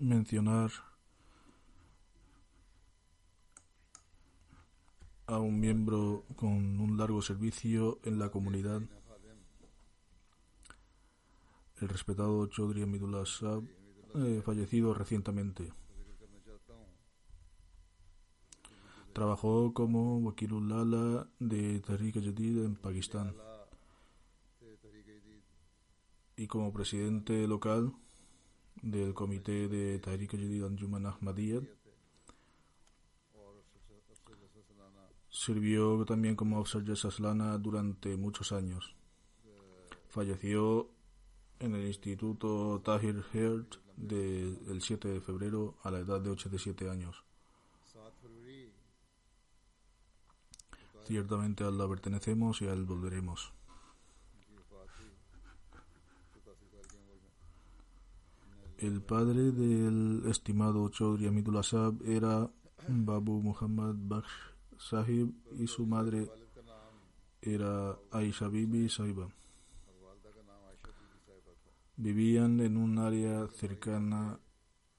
Mencionar a un miembro con un largo servicio en la comunidad, el respetado Chaudhry Amidullah Saab, eh, fallecido recientemente. Trabajó como Wakilulala de Tariq Jadid en Pakistán y como presidente local del comité de Tariq Jadid Anjuman Ahmadiyyat. Sirvió también como Officer Aslana durante muchos años. Falleció en el Instituto Tahir Heard de, el 7 de febrero a la edad de 87 años. Ciertamente a Allah pertenecemos y a Él volveremos. El padre del estimado Chaudhry Amidullah Saab era Babu Muhammad Baksh Sahib y su madre era Aisha Bibi Saiba. Vivían en un área cercana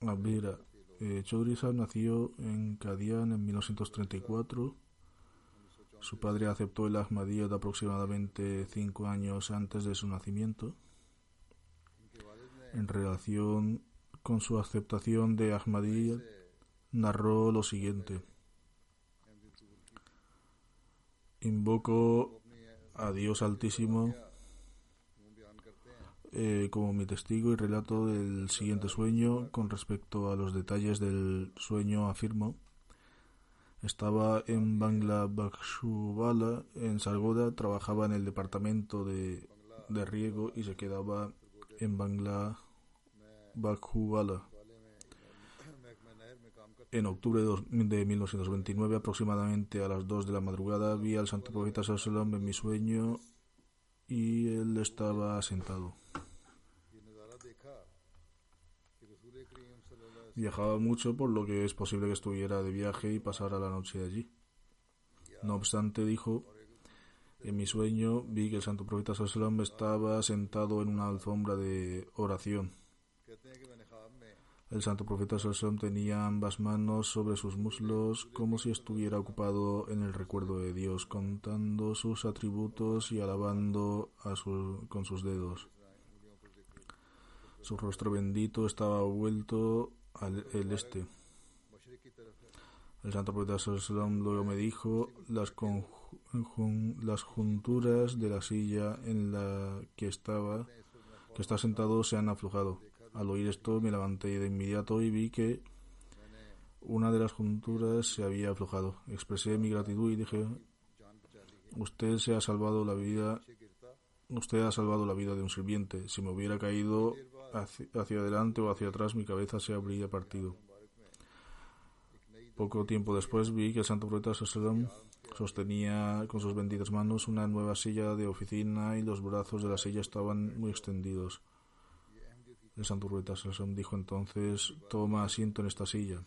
a Bera. Eh, Chaudhry nació en Kadian en 1934. Su padre aceptó el Ahmadiyyat aproximadamente cinco años antes de su nacimiento. En relación con su aceptación de Ahmadiyyat, narró lo siguiente. Invoco a Dios Altísimo eh, como mi testigo y relato del siguiente sueño. Con respecto a los detalles del sueño, afirmo. Estaba en Bangla Bakshubala, en Sargoda, trabajaba en el departamento de, de riego y se quedaba en Bangla Bakhubala. En octubre de 1929, aproximadamente a las 2 de la madrugada, vi al santo profeta Sallallahu en mi sueño y él estaba sentado. Viajaba mucho, por lo que es posible que estuviera de viaje y pasara la noche allí. No obstante, dijo, en mi sueño vi que el santo profeta Sallallahu estaba sentado en una alfombra de oración. El santo profeta Sallallahu tenía ambas manos sobre sus muslos como si estuviera ocupado en el recuerdo de Dios, contando sus atributos y alabando a su, con sus dedos. Su rostro bendito estaba vuelto al el este. El santo profeta Sallallahu luego me dijo las, las junturas de la silla en la que estaba que está sentado se han aflojado. Al oír esto me levanté de inmediato y vi que una de las junturas se había aflojado. Expresé mi gratitud y dije, usted se ha salvado la vida, usted ha salvado la vida de un sirviente. Si me hubiera caído hacia, adelante o hacia atrás, mi cabeza se habría partido. Poco tiempo después vi que el santo profeta Sallam sostenía con sus benditas manos una nueva silla de oficina y los brazos de la silla estaban muy extendidos. El santo profeta Sallam dijo entonces, toma asiento en esta silla.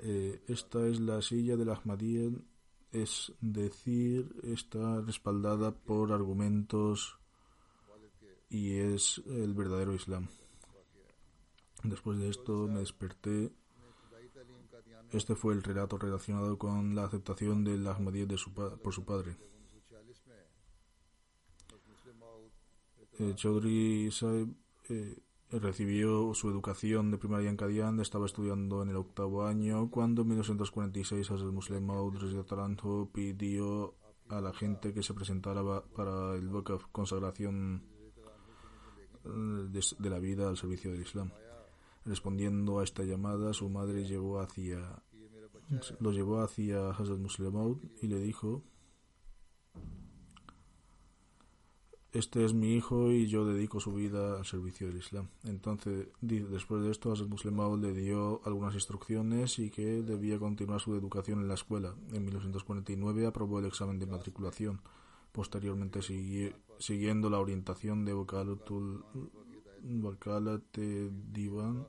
Eh, esta es la silla del Ahmadiyya es decir, está respaldada por argumentos y es el verdadero Islam. Después de esto me desperté. Este fue el relato relacionado con la aceptación del Ahmadiyya de su por su padre. Eh, Chaudhry Saib eh, recibió su educación de primaria en Kadian, estaba estudiando en el octavo año, cuando en 1946 Hazrat Muslim Maud Taranto pidió a la gente que se presentara para el of consagración eh, de, de, la vida al servicio del Islam. Respondiendo a esta llamada, su madre llevó hacia, lo llevó hacia Hazrat Muslim Maud y le dijo este es mi hijo y yo dedico su vida al servicio del Islam. Entonces, después de esto, Hazrat Muslim le dio algunas instrucciones y que debía continuar su educación en la escuela. En 1949 aprobó el examen de matriculación. Posteriormente, siguiendo la orientación de Wakalatul Divan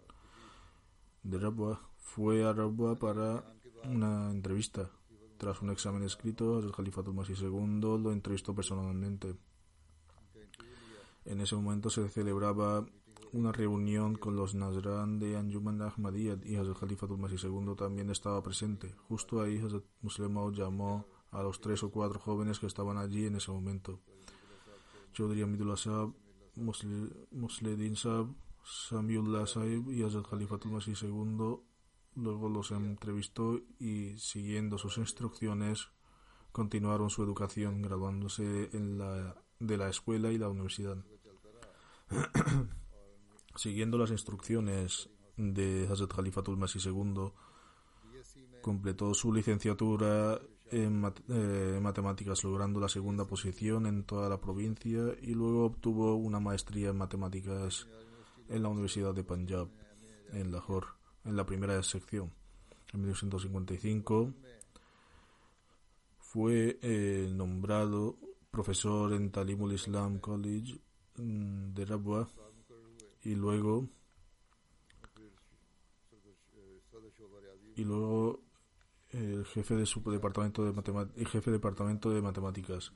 de Rabwa, fue a Rabwa para una entrevista. Tras un examen escrito, el Califatul Masih II lo entrevistó personalmente. En ese momento se celebraba una reunión con los Nazran de Anjuman Ahmadiyya y Hazrat Khalifatul Masih II también estaba presente. Justo ahí Hazrat Muslim llamó a los tres o cuatro jóvenes que estaban allí en ese momento. Chaudhry Amidullah Saab, Musledin Saab, Samiullah Saib y Hazrat Khalifatul Masih II luego los entrevistó y siguiendo sus instrucciones continuaron su educación graduándose en la, de la escuela y la universidad. Siguiendo las instrucciones de Hazrat Khalifatul Masih II, completó su licenciatura en eh, matemáticas, logrando la segunda posición en toda la provincia y luego obtuvo una maestría en matemáticas en la Universidad de Punjab, en Lahore, en la primera sección. En 1955 fue eh, nombrado profesor en Talimul Islam College Mm, de Rabwa y luego y luego el jefe de su departamento de matemáticas jefe de departamento de matemáticas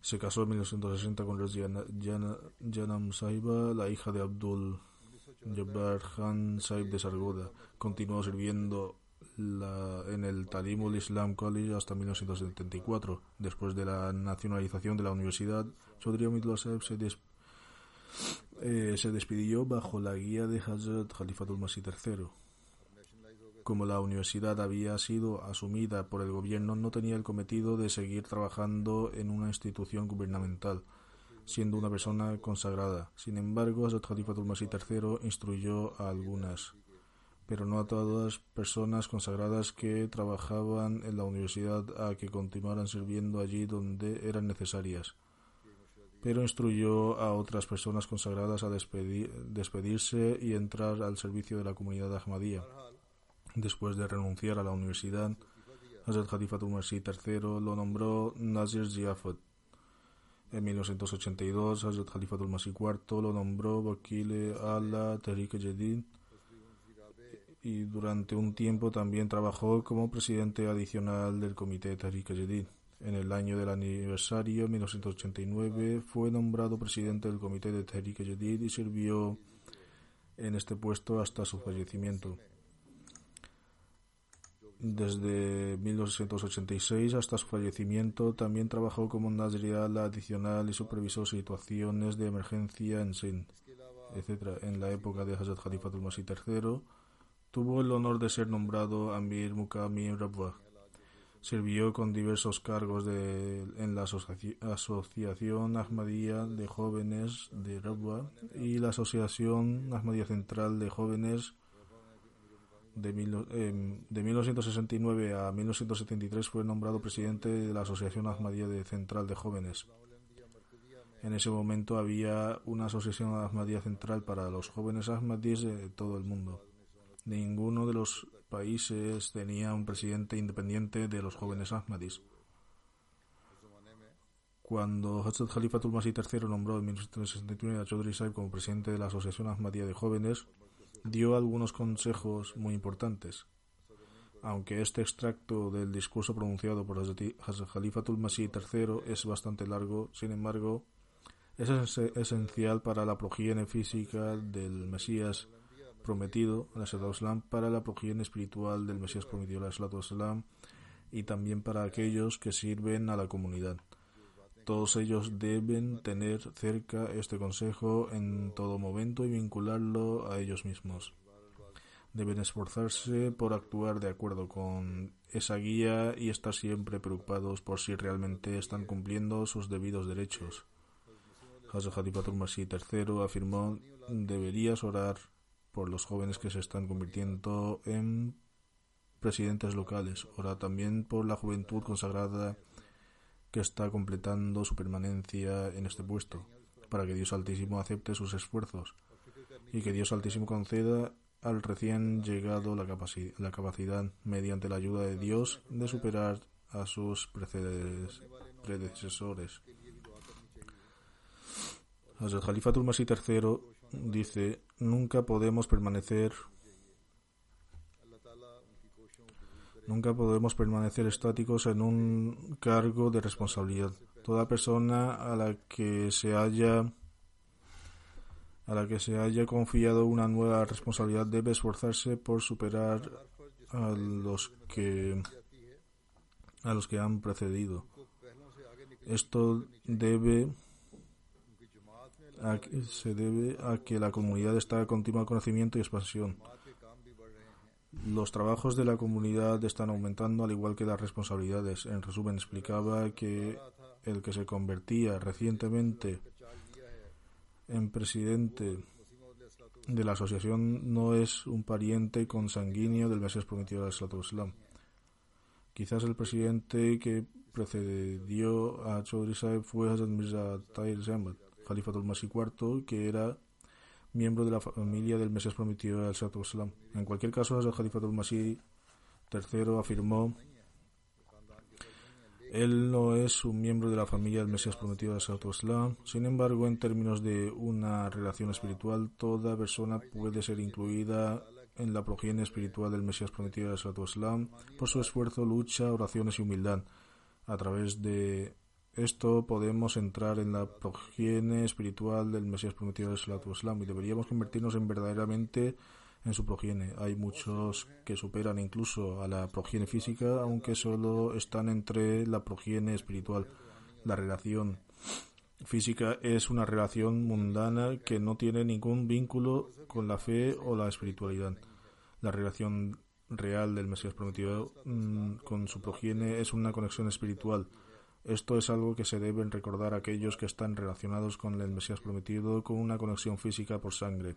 se casó en 1960 con Janam Saiba, la hija de Abdul Jabbar Khan Saib de Sargoda. Continuó sirviendo en el Talimul Islam College hasta 1974. Después de la nacionalización de la universidad, Chaudhry Amidullah Saib se eh, se despidió bajo la guía de Hazrat Khalifatul Masih III. Como la universidad había sido asumida por el gobierno, no tenía el cometido de seguir trabajando en una institución gubernamental, siendo una persona consagrada. Sin embargo, Hazrat Masih III instruyó a algunas, pero no a todas personas consagradas que trabajaban en la universidad a que continuaran sirviendo allí donde eran necesarias pero instruyó a otras personas consagradas a despedirse y entrar al servicio de la comunidad Ahmadiyya. Después de renunciar a la universidad, Hazrat Khalifatul Masih III lo nombró Nazir Ziafat. En 1982, Hazrat Khalifatul Masih IV lo nombró Wakil Allah Tariq Jadid y durante un tiempo también trabajó como presidente adicional del comité Tariq Jadid. En el año del aniversario, 1989, fue nombrado presidente del comité de Tehrik Jadid y sirvió en este puesto hasta su fallecimiento. Desde 1986 hasta su fallecimiento también trabajó como Nazrial adicional y supervisó situaciones de emergencia en Sindh, etc. En la época de Hazrat Khalifatul Masih III, tuvo el honor de ser nombrado Amir Mukami Rabwa. Sirvió con diversos cargos en la Asociación Ahmadiyya de Jóvenes de Rabwa y la Asociación Ahmadiyya Central de Jóvenes de, de 1969 a 1973 fue nombrado presidente de la Asociación Ahmadiyya de Central de Jóvenes. En ese momento había una asociación Ahmadiyya Central para los jóvenes Ahmadis de todo el mundo. Ninguno de los países tenía un presidente independiente de los jóvenes Ahmadis. Cuando Hazrat Khalifatul Masih III nombró en 1969 a Chaudhry Saib como presidente de la Asociación Ahmadiyya de Jóvenes, dio algunos consejos muy importantes. Aunque este extracto del discurso pronunciado por Hazrat Khalifatul Masih III es bastante largo, sin embargo, es esencial para la progenie física del Mesías prometido, Islam, para la progenie espiritual del Mesías prometido, Islam, y también para aquellos que sirven a la comunidad. Todos ellos deben tener cerca este consejo en todo momento y vincularlo a ellos mismos. Deben esforzarse por actuar de acuerdo con esa guía y estar siempre preocupados por si realmente están cumpliendo sus debidos derechos. Hatipatul Masih III afirmó deberías orar por los jóvenes que se están convirtiendo en presidentes locales. Ora también por la juventud consagrada que está completando su permanencia en este puesto, para que Dios Altísimo acepte sus esfuerzos y que Dios Altísimo conceda al recién llegado la, la capacidad, mediante la ayuda de Dios, de superar a sus predecesores. El Masih III dice, nunca podemos permanecer Nunca podemos permanecer estáticos en un cargo de responsabilidad. Toda persona a la que se haya a la que se haya confiado una nueva responsabilidad debe esforzarse por superar a los que a los que han precedido. Esto debe se debe a que la comunidad está en continuo conocimiento y expansión. Los trabajos de la comunidad están aumentando al igual que las responsabilidades. En resumen, explicaba que el que se convertía recientemente en presidente de la asociación no es un pariente consanguíneo del Mesías prometido del Islam. Quizás el presidente que precedió a Chaudhry Saeb fue Hazrat Mirza Tahir Ahmad, Khalifatul Masih IV, que era miembro de la familia del Mesías prometido del Islam. En cualquier caso, el Khalifatul Masih III afirmó él no es un miembro de la familia del Mesías prometido del Islam. Sin embargo, en términos de una relación espiritual, toda persona puede ser incluida en la progenie espiritual del Mesías prometido del Islam por su esfuerzo, lucha, oraciones y humildad. A través de esto podemos entrar en la progenie espiritual del Mesías prometido del Islam y deberíamos convertirnos en verdaderamente en su progenie. Hay muchos que superan incluso a la progenie física, aunque solo están entre la progenie espiritual. La relación física es una relación mundana que no tiene ningún vínculo con la fe o la espiritualidad. La relación real del Mesías prometido mm, con su progenie es una conexión espiritual esto es algo que se deben recordar aquellos que están relacionados con el Mesías prometido con una conexión física por sangre.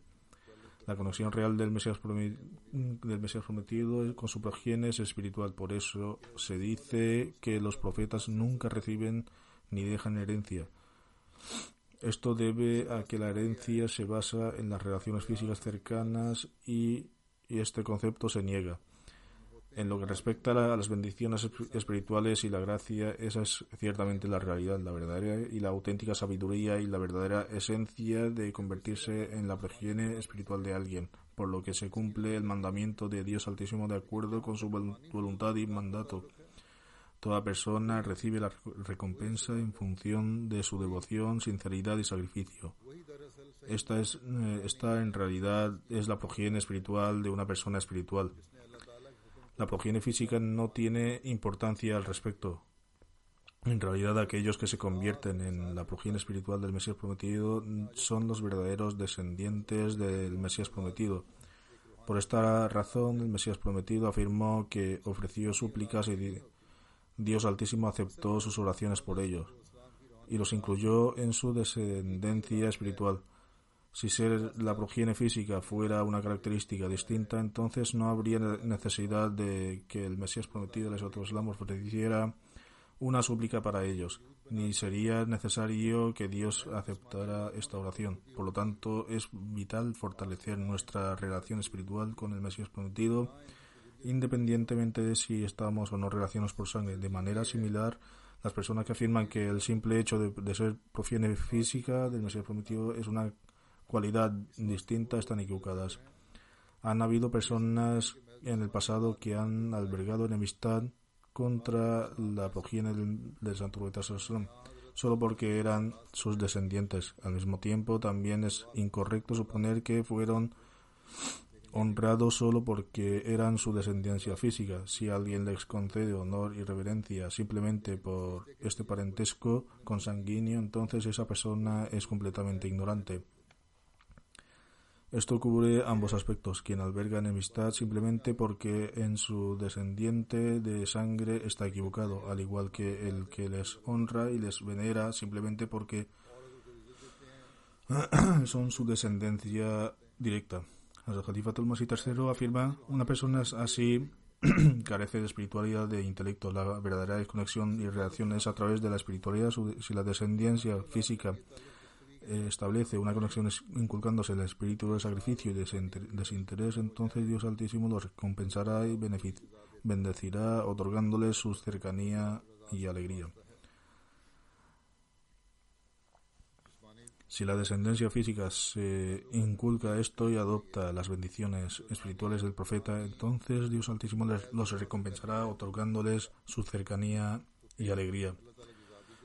La conexión real del Mesías, prometido con su progenie es espiritual. Por eso se dice que los profetas nunca reciben ni dejan herencia. Esto debe a que la herencia se basa en las relaciones físicas cercanas y este concepto se niega. En lo que respecta a las bendiciones espirituales y la gracia, esa es ciertamente la realidad, la verdadera y la auténtica sabiduría y la verdadera esencia de convertirse en la progenie espiritual de alguien, por lo que se cumple el mandamiento de Dios Altísimo de acuerdo con su voluntad y mandato. Toda persona recibe la recompensa en función de su devoción, sinceridad y sacrificio. Esta, es, eh, esta en realidad es la progenie espiritual de una persona espiritual. La progenie física no tiene importancia al respecto. En realidad, aquellos que se convierten en la progenie espiritual del Mesías prometido son los verdaderos descendientes del Mesías prometido. Por esta razón, el Mesías prometido afirmó que ofreció súplicas y Dios Altísimo aceptó sus oraciones por ellos y los incluyó en su descendencia espiritual. Si ser la progenie física fuera una característica distinta, entonces no habría necesidad de que el Mesías prometido los Islam ofreciera una súplica para ellos, ni sería necesario que Dios aceptara esta oración. Por lo tanto, es vital fortalecer nuestra relación espiritual con el Mesías prometido, independientemente de si estamos o no relacionados por sangre. De manera similar, las personas que afirman que el simple hecho de, de ser progenie física del Mesías prometido es una cualidad distinta están equivocadas. Han habido personas en el pasado que han albergado enemistad contra la progenie del, del Santo Profeta solo porque eran sus descendientes. Al mismo tiempo, también es incorrecto suponer que fueron honrados solo porque eran su descendencia física. Si alguien les concede honor y reverencia simplemente por este parentesco consanguíneo, entonces esa persona es completamente ignorante. Esto cubre ambos aspectos. Quien alberga enemistad simplemente porque en su descendiente de sangre está equivocado, al igual que el que les honra y les venera simplemente porque son su descendencia directa. El Khalifa Masih III afirma una persona así carece de espiritualidad de intelecto. La verdadera desconexión y reacción es a través de la espiritualidad. Si la descendencia física establece una conexión inculcándose el espíritu de sacrificio y desinterés, entonces Dios Altísimo los recompensará y bendecirá, otorgándoles su cercanía y alegría. Si la descendencia física se inculca esto y adopta las bendiciones espirituales del profeta, entonces Dios Altísimo los recompensará otorgándoles su cercanía y alegría.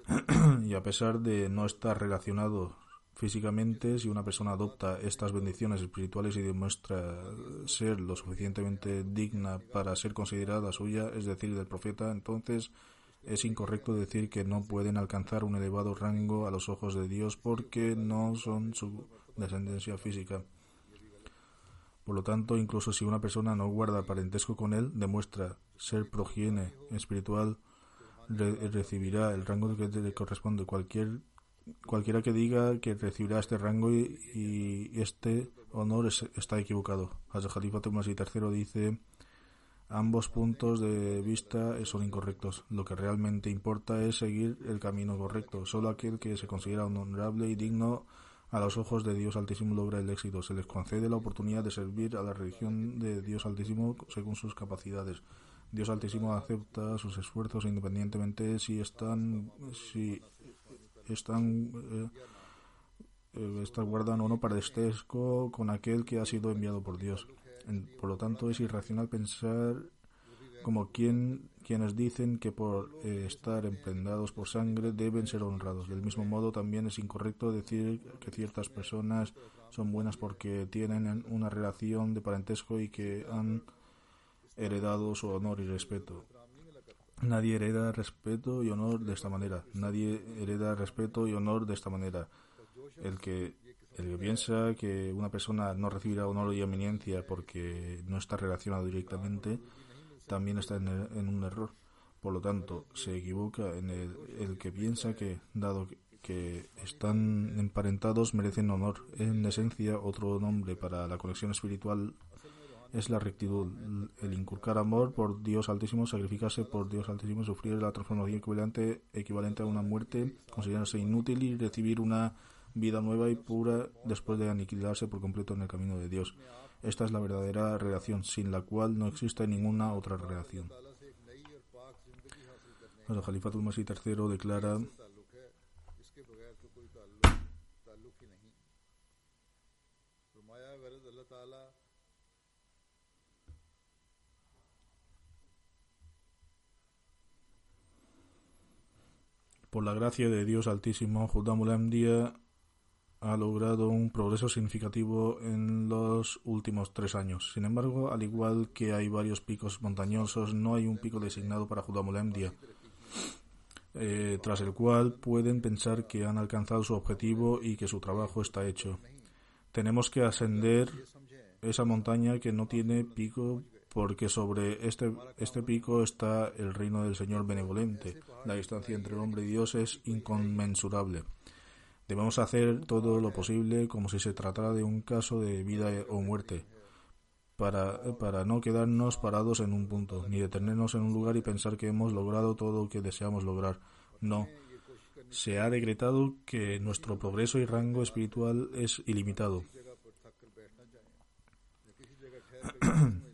y a pesar de no estar relacionados Físicamente, si una persona adopta estas bendiciones espirituales y demuestra ser lo suficientemente digna para ser considerada suya, es decir, del profeta, entonces es incorrecto decir que no pueden alcanzar un elevado rango a los ojos de Dios porque no son su descendencia física. Por lo tanto, incluso si una persona no guarda parentesco con él, demuestra ser progenie espiritual, recibirá el rango que le corresponde. Cualquier cualquiera que diga que recibirá este rango y, este honor está equivocado. Hazrat Khalifa Tomás III dice ambos puntos de vista son incorrectos. Lo que realmente importa es seguir el camino correcto. Solo aquel que se considera honorable y digno a los ojos de Dios Altísimo logra el éxito. Se les concede la oportunidad de servir a la religión de Dios Altísimo según sus capacidades. Dios Altísimo acepta sus esfuerzos independientemente si están si están, eh, eh, están guardando uno parentesco con aquel que ha sido enviado por Dios. por lo tanto, es irracional pensar como quien, quienes dicen que por eh, estar emprendados por sangre deben ser honrados. Del mismo modo, también es incorrecto decir que ciertas personas son buenas porque tienen una relación de parentesco y que han heredado su honor y respeto. Nadie hereda respeto y honor de esta manera. Nadie hereda respeto y honor de esta manera. El que, el que piensa que una persona no recibirá honor y eminencia porque no está relacionado directamente, también está en, un error. Por lo tanto, se equivoca en el, el que piensa que, dado que están emparentados, merecen honor. En esencia, otro nombre para la conexión espiritual es la rectitud, el inculcar amor por Dios Altísimo, sacrificarse por Dios Altísimo, sufrir la transformación equivalente, equivalente a una muerte, considerarse inútil y recibir una vida nueva y pura después de aniquilarse por completo en el camino de Dios. Esta es la verdadera relación, sin la cual no existe ninguna otra relación. El Jalifatul Masih III declara Por la gracia de Dios Altísimo, Judamul Amdia ha logrado un progreso significativo en los últimos tres años. Sin embargo, al igual que hay varios picos montañosos, no hay un pico designado para Judamul Amdia, eh, tras el cual pueden pensar que han alcanzado su objetivo y que su trabajo está hecho. Tenemos que ascender esa montaña que no tiene pico porque sobre este, este pico está el reino del Señor benevolente. La distancia entre el hombre y Dios es inconmensurable. Debemos hacer todo lo posible como si se tratara de un caso de vida o muerte, para, para no quedarnos parados en un punto, ni detenernos en un lugar y pensar que hemos logrado todo lo que deseamos lograr. No. Se ha decretado que nuestro progreso y rango espiritual es ilimitado.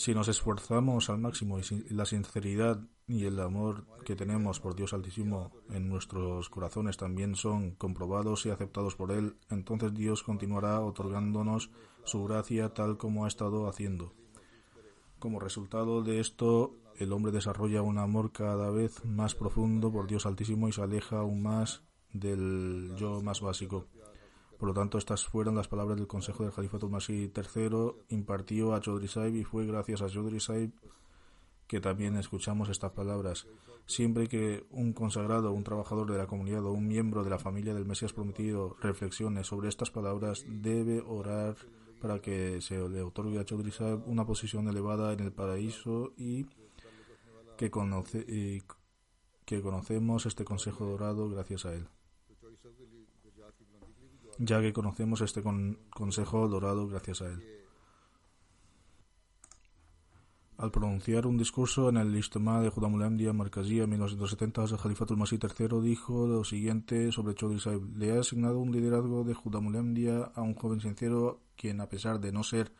Si nos esforzamos al máximo y la sinceridad y el amor que tenemos por Dios Altísimo en nuestros corazones también son comprobados y aceptados por Él, entonces Dios continuará otorgándonos su gracia tal como ha estado haciendo. Como resultado de esto, el hombre desarrolla un amor cada vez más profundo por Dios Altísimo y se aleja aún más del yo más básico. Por lo tanto, estas fueron las palabras del Consejo del Califato Masih III impartió a Chaudhry Saib y fue gracias a Chaudhry Saib que también escuchamos estas palabras. Siempre que un consagrado, un trabajador de la comunidad o un miembro de la familia del Mesías prometido reflexione sobre estas palabras, debe orar para que se le otorgue a Chaudhry Saib una posición elevada en el paraíso y que, conoce, y que conocemos este consejo dorado gracias a él ya que conocemos este con consejo dorado gracias a él. Al pronunciar un discurso en el Ijtima de Judamul-Ahmadiyya Markaziyya en 1970, el Jalifatul Masih III dijo lo siguiente sobre Chaudhry Saib. Le ha asignado un liderazgo de Judamul-Ahmadiyya a un joven sincero quien, a pesar de no ser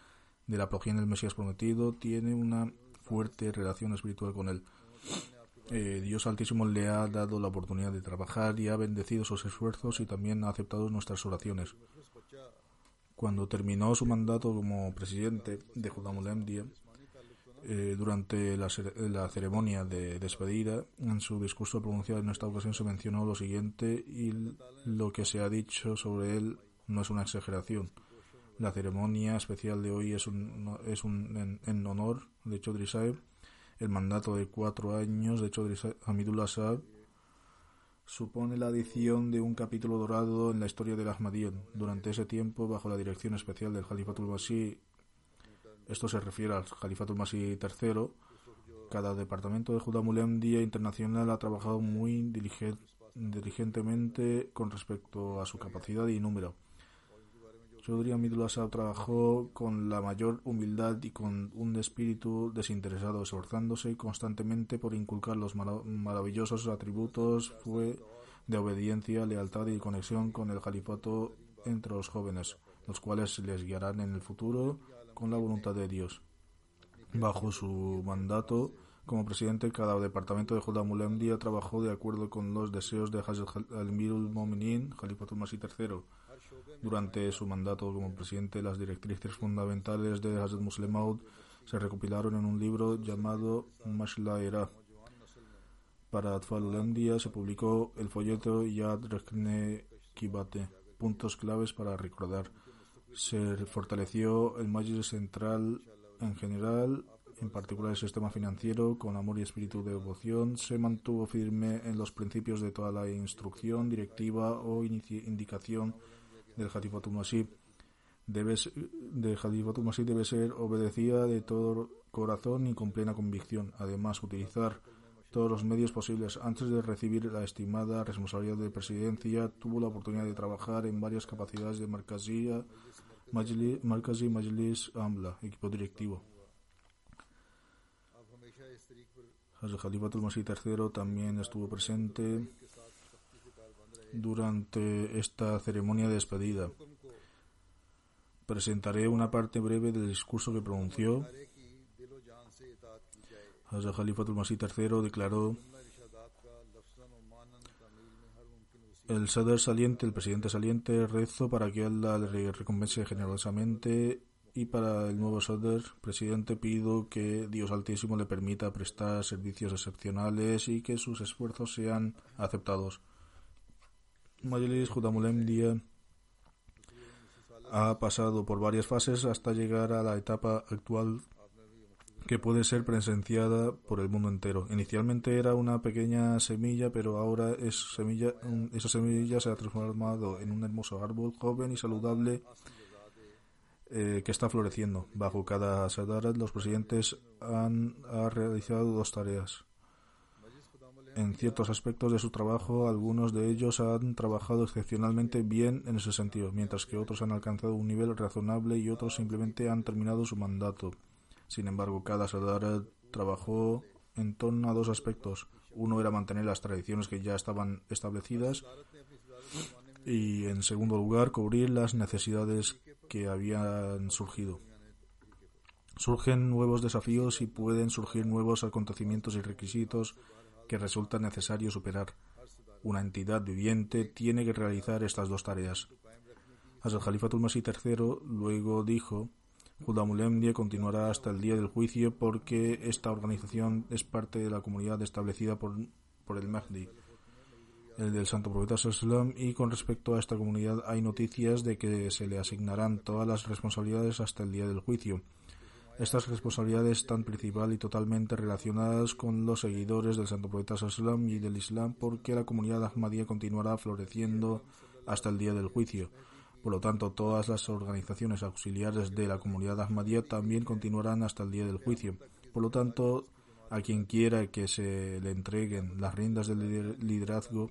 de la progenie del Mesías prometido, tiene una fuerte relación espiritual con él. Eh, Dios Altísimo le ha dado la oportunidad de trabajar y ha bendecido sus esfuerzos y también ha aceptado nuestras oraciones. Cuando terminó su mandato como presidente de Judamul eh, durante la, ceremonia de despedida, en su discurso pronunciado en esta ocasión se mencionó lo siguiente y lo que se ha dicho sobre él no es una exageración. La ceremonia especial de hoy es, un, es un, en, en honor de Chaudhry Saib el mandato de cuatro años de Chaudhry Hamidullah Saab supone la adición de un capítulo dorado en la historia del Ahmadiyyat. Durante ese tiempo, bajo la dirección especial del Khalifatul Masih, esto se refiere al Khalifatul Masih III, cada departamento de Judamul Internacional ha trabajado muy diligentemente con respecto a su capacidad y número. Chaudhry Amidullah trabajó con la mayor humildad y con un espíritu desinteresado, esforzándose constantemente por inculcar los maravillosos atributos fue de obediencia, lealtad y conexión con el califato entre los jóvenes, los cuales les guiarán en el futuro con la voluntad de Dios. Bajo su mandato como presidente, cada departamento de Judá Mulemdia trabajó de acuerdo con los deseos de Hazrat al-Mirul Mominin, Khalifatul Masih III durante su mandato como presidente, las directrices fundamentales de Hazrat Muslim Maud se recopilaron en un libro llamado Mashla Era. Para Atfal Ulandia se publicó el folleto Yad Rekhne Kibate, puntos claves para recordar. Se fortaleció el Majlis central en general, en particular el sistema financiero, con amor y espíritu de devoción. Se mantuvo firme en los principios de toda la instrucción, directiva o indicación del Halifatul Masih debe, debe ser obedecida de todo corazón y con plena convicción. Además, utilizar todos los medios posibles. Antes de recibir la estimada responsabilidad de presidencia, tuvo la oportunidad de trabajar en varias capacidades de Markazi, Majlis, Amla, equipo directivo. El Khalifatul Masih III también estuvo presente durante esta ceremonia de despedida. Presentaré una parte breve del discurso que pronunció. Hazrat Khalifatul Masih III declaró el Sadr saliente, el presidente saliente, rezo para que Allah le recompense generosamente y para el nuevo Sadr, presidente, pido que Dios Altísimo le permita prestar servicios excepcionales y que sus esfuerzos sean aceptados. Majlis Judamulem ha pasado por varias fases hasta llegar a la etapa actual que puede ser presenciada por el mundo entero. Inicialmente era una pequeña semilla, pero ahora es semilla, esa semilla se ha transformado en un hermoso árbol joven y saludable eh, que está floreciendo. Bajo cada Sadarat los presidentes han realizado dos tareas en ciertos aspectos de su trabajo, algunos de ellos han trabajado excepcionalmente bien en ese sentido, mientras que otros han alcanzado un nivel razonable y otros simplemente han terminado su mandato. Sin embargo, cada Sadar trabajó en torno a dos aspectos. Uno era mantener las tradiciones que ya estaban establecidas y, en segundo lugar, cubrir las necesidades que habían surgido. Surgen nuevos desafíos y pueden surgir nuevos acontecimientos y requisitos que resulta necesario superar. Una entidad viviente tiene que realizar estas dos tareas. Hazrat Khalifatul Masih III luego dijo, Judamulemdie continuará hasta el día del juicio porque esta organización es parte de la comunidad establecida por, por el Mahdi, el del Santo Profeta Sallam, y con respecto a esta comunidad hay noticias de que se le asignarán todas las responsabilidades hasta el día del juicio. Estas responsabilidades están principal y totalmente relacionadas con los seguidores del Santo Profeta Sallam y del Islam porque la comunidad Ahmadía continuará floreciendo hasta el día del juicio. Por lo tanto, todas las organizaciones auxiliares de la comunidad Ahmadiyya también continuarán hasta el día del juicio. Por lo tanto, a quien quiera que se le entreguen las riendas del liderazgo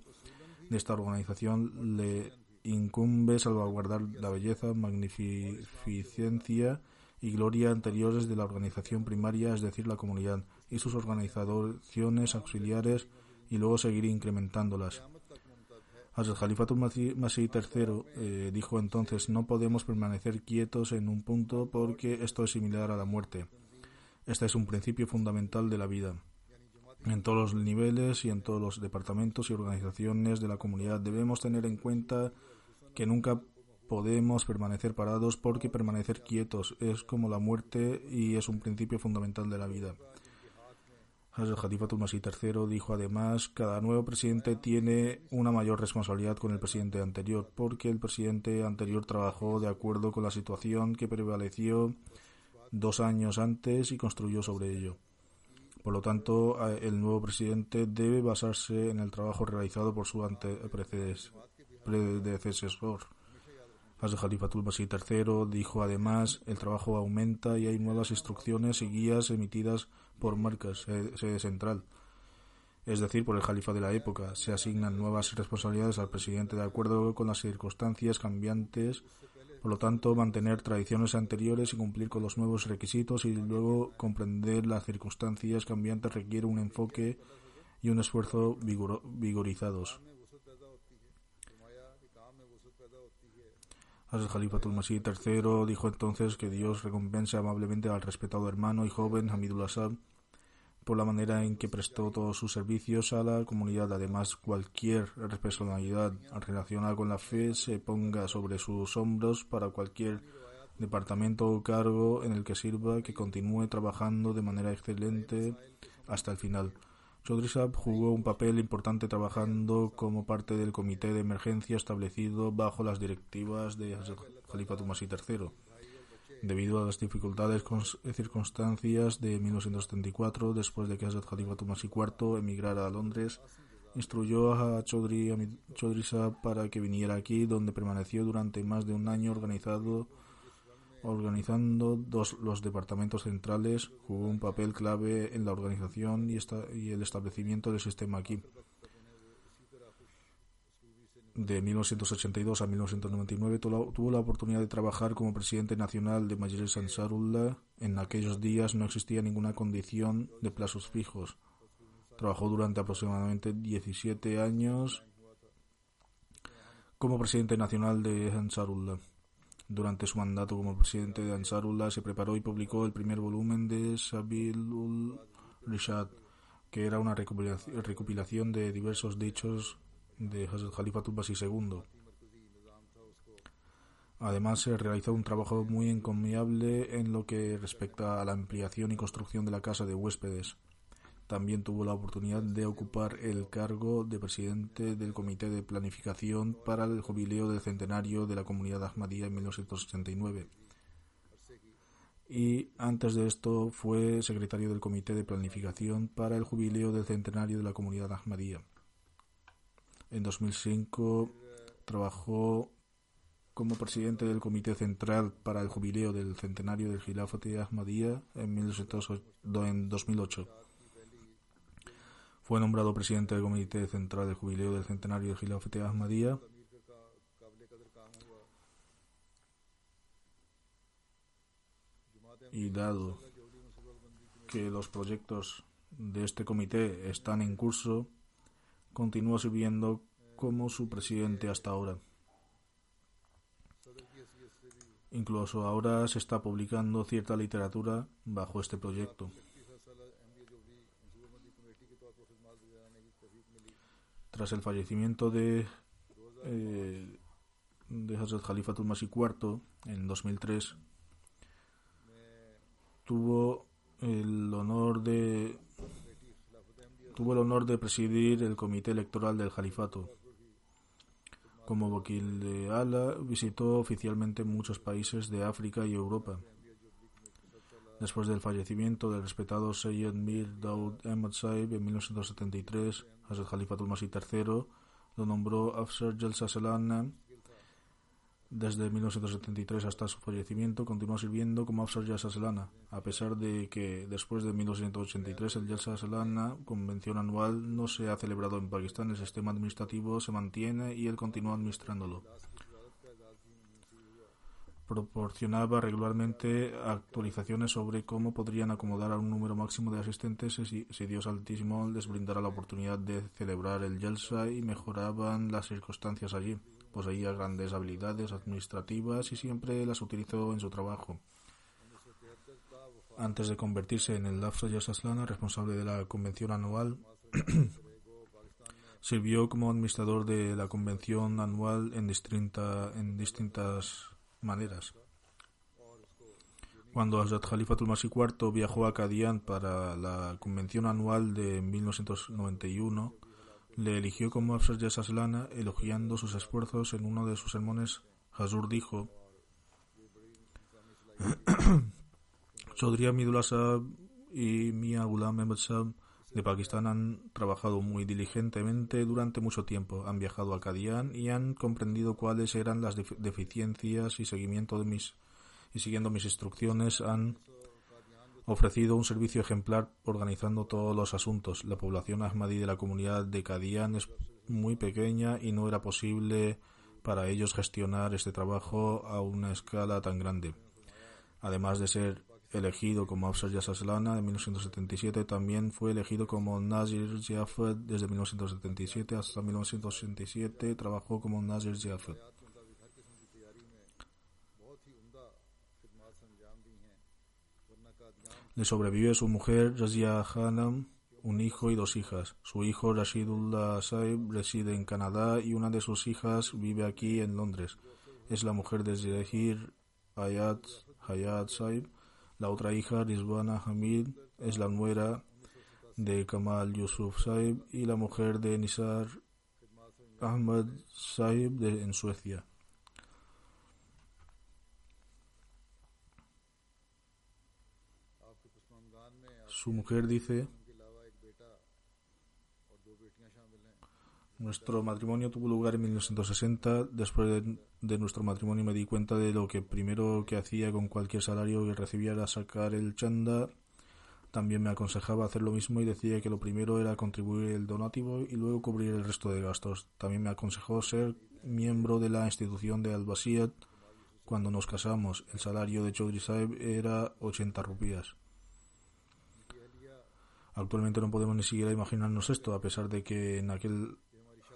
de esta organización, le incumbe salvaguardar la belleza, magnificencia y gloria anteriores de la organización primaria, es decir, la comunidad, y sus organizaciones auxiliares, y luego seguir incrementándolas. Hazrat Khalifatul Masih III eh, dijo entonces, no podemos permanecer quietos en un punto porque esto es similar a la muerte. Este es un principio fundamental de la vida. En todos los niveles y en todos los departamentos y organizaciones de la comunidad debemos tener en cuenta que nunca podemos permanecer parados porque permanecer quietos es como la muerte y es un principio fundamental de la vida. Hazrat Khalifatul Masih III dijo además, cada nuevo presidente tiene una mayor responsabilidad con el presidente anterior, porque el presidente anterior trabajó de acuerdo con la situación que prevaleció dos años antes y construyó sobre ello. Por lo tanto, el nuevo presidente debe basarse en el trabajo realizado por su predecesor. Hazrat Khalifatul Masih III dijo además, el trabajo aumenta y hay nuevas instrucciones y guías emitidas por marcas, sede central, es decir, por el califa de la época. Se asignan nuevas responsabilidades al presidente de acuerdo con las circunstancias cambiantes, por lo tanto, mantener tradiciones anteriores y cumplir con los nuevos requisitos y luego comprender las circunstancias cambiantes requiere un enfoque y un esfuerzo vigorizados. Hazrat Khalifatul Masih III dijo entonces que Dios recompense amablemente al respetado hermano y joven Hamidullah Saab por la manera en que prestó todos sus servicios a la comunidad. Además, cualquier responsabilidad relacionada con la fe se ponga sobre sus hombros para cualquier departamento o cargo en el que sirva, que continúe trabajando de manera excelente hasta el final. Chaudhry jugó un papel importante trabajando como parte del comité de emergencia establecido bajo las directivas de Khalifa Masih III. Debido a las dificultades y circunstancias de 1974, después de que Hazrat Khalifa Masih IV emigrara a Londres, instruyó a Chaudhry, para que viniera aquí, donde permaneció durante más de un año organizado organizando los departamentos centrales, jugó un papel clave en la organización y, y el establecimiento del sistema aquí. De 1982 a 1999 tuvo la oportunidad de trabajar como presidente nacional de Majlis Ansarullah. En aquellos días no existía ninguna condición de plazos fijos. Trabajó durante aproximadamente 17 años como presidente nacional de Ansarullah. Durante su mandato como presidente de Ansarullah se preparó y publicó el primer volumen de Sabilul Rishad, que era una recopilación de diversos dichos de Hazrat Khalifatul Masih II. Además, se realizó un trabajo muy encomiable en lo que respecta a la ampliación y construcción de la casa de huéspedes. También tuvo la oportunidad de ocupar el cargo de presidente del Comité de Planificación para el Jubileo del Centenario de la Comunidad Ahmadía en 1989. Y antes de esto fue secretario del Comité de Planificación para el Jubileo del Centenario de la Comunidad Ahmadía. En 2005 trabajó como presidente del Comité Central para el Jubileo del Centenario del Gilafate Ahmadía en 2008. Fue nombrado presidente del Comité Central del Jubileo del Centenario del Gilafete Ahmadía. Y dado que los proyectos de este comité están en curso, continúa sirviendo como su presidente hasta ahora. Incluso ahora se está publicando cierta literatura bajo este proyecto. Tras el fallecimiento de, eh, de Hazrat Khalifatul Masih IV en 2003, tuvo el honor de tuvo el honor de presidir el comité electoral del califato. Como wakil de Ala, visitó oficialmente muchos países de África y Europa. Después del fallecimiento del respetado Sayyid Mir Daud Ahmad Saib en 1973, Hazrat Khalifatul Masih III lo nombró Afsar Jalsa Salana desde 1973 hasta su fallecimiento continuó sirviendo como Afsar Jalsa Salana, a pesar de que después de 1983 el Jalsa Salana, convención anual, no se ha celebrado en Pakistán, el sistema administrativo se mantiene y él continúa administrándolo. Proporcionaba regularmente actualizaciones sobre cómo podrían acomodar a un número máximo de asistentes si, Dios Altísimo les brindara la oportunidad de celebrar el Jalsa y mejoraban las circunstancias allí. Poseía grandes habilidades administrativas y siempre las utilizó en su trabajo. Antes de convertirse en el Lafsa Yasaslana, responsable de la convención anual, sirvió como administrador de la convención anual en, distinta, en distintas maneras. Cuando Hazrat Khalifatul Masih IV viajó a Kadian para la convención anual de 1991, le eligió como Afsar Yasaslana, elogiando sus esfuerzos en uno de sus sermones. Hazur dijo: Chaudhry Amidullah Saab y Mia Ghulam Ahmad Saab de Pakistán han trabajado muy diligentemente durante mucho tiempo, han viajado a Kadian y han comprendido cuáles eran las deficiencias y seguimiento de mis y siguiendo mis instrucciones han ofrecido un servicio ejemplar organizando todos los asuntos. La población ahmadí de la comunidad de Kadian es muy pequeña y no era posible para ellos gestionar este trabajo a una escala tan grande. Además de ser elegido como Afsar Yasaslana en 1977, también fue elegido como Nazir Jafet desde 1977 hasta 1987. Trabajó como Nazir Jafet. Le sobrevive su mujer Razia Hanam, un hijo y dos hijas. Su hijo Rashidullah Saib reside en Canadá y una de sus hijas vive aquí en Londres. Es la mujer de Zahir Hayat, Hayat Saib. La otra hija, Rizwana Hamid, es la nuera de Kamal Yusuf Saib y la mujer de Nisar Ahmad Saib de, en Suecia. Su mujer dice, nuestro matrimonio tuvo lugar en 1960. Después de, de, nuestro matrimonio me di cuenta de lo que primero que hacía con cualquier salario que recibía era sacar el chanda. También me aconsejaba hacer lo mismo y decía que lo primero era contribuir el donativo y luego cubrir el resto de gastos. También me aconsejó ser miembro de la institución de Al-Basiyat. Cuando nos casamos, el salario de Chaudhry Saib era 80 rupias. Actualmente no podemos ni siquiera imaginarnos esto, a pesar de que en aquel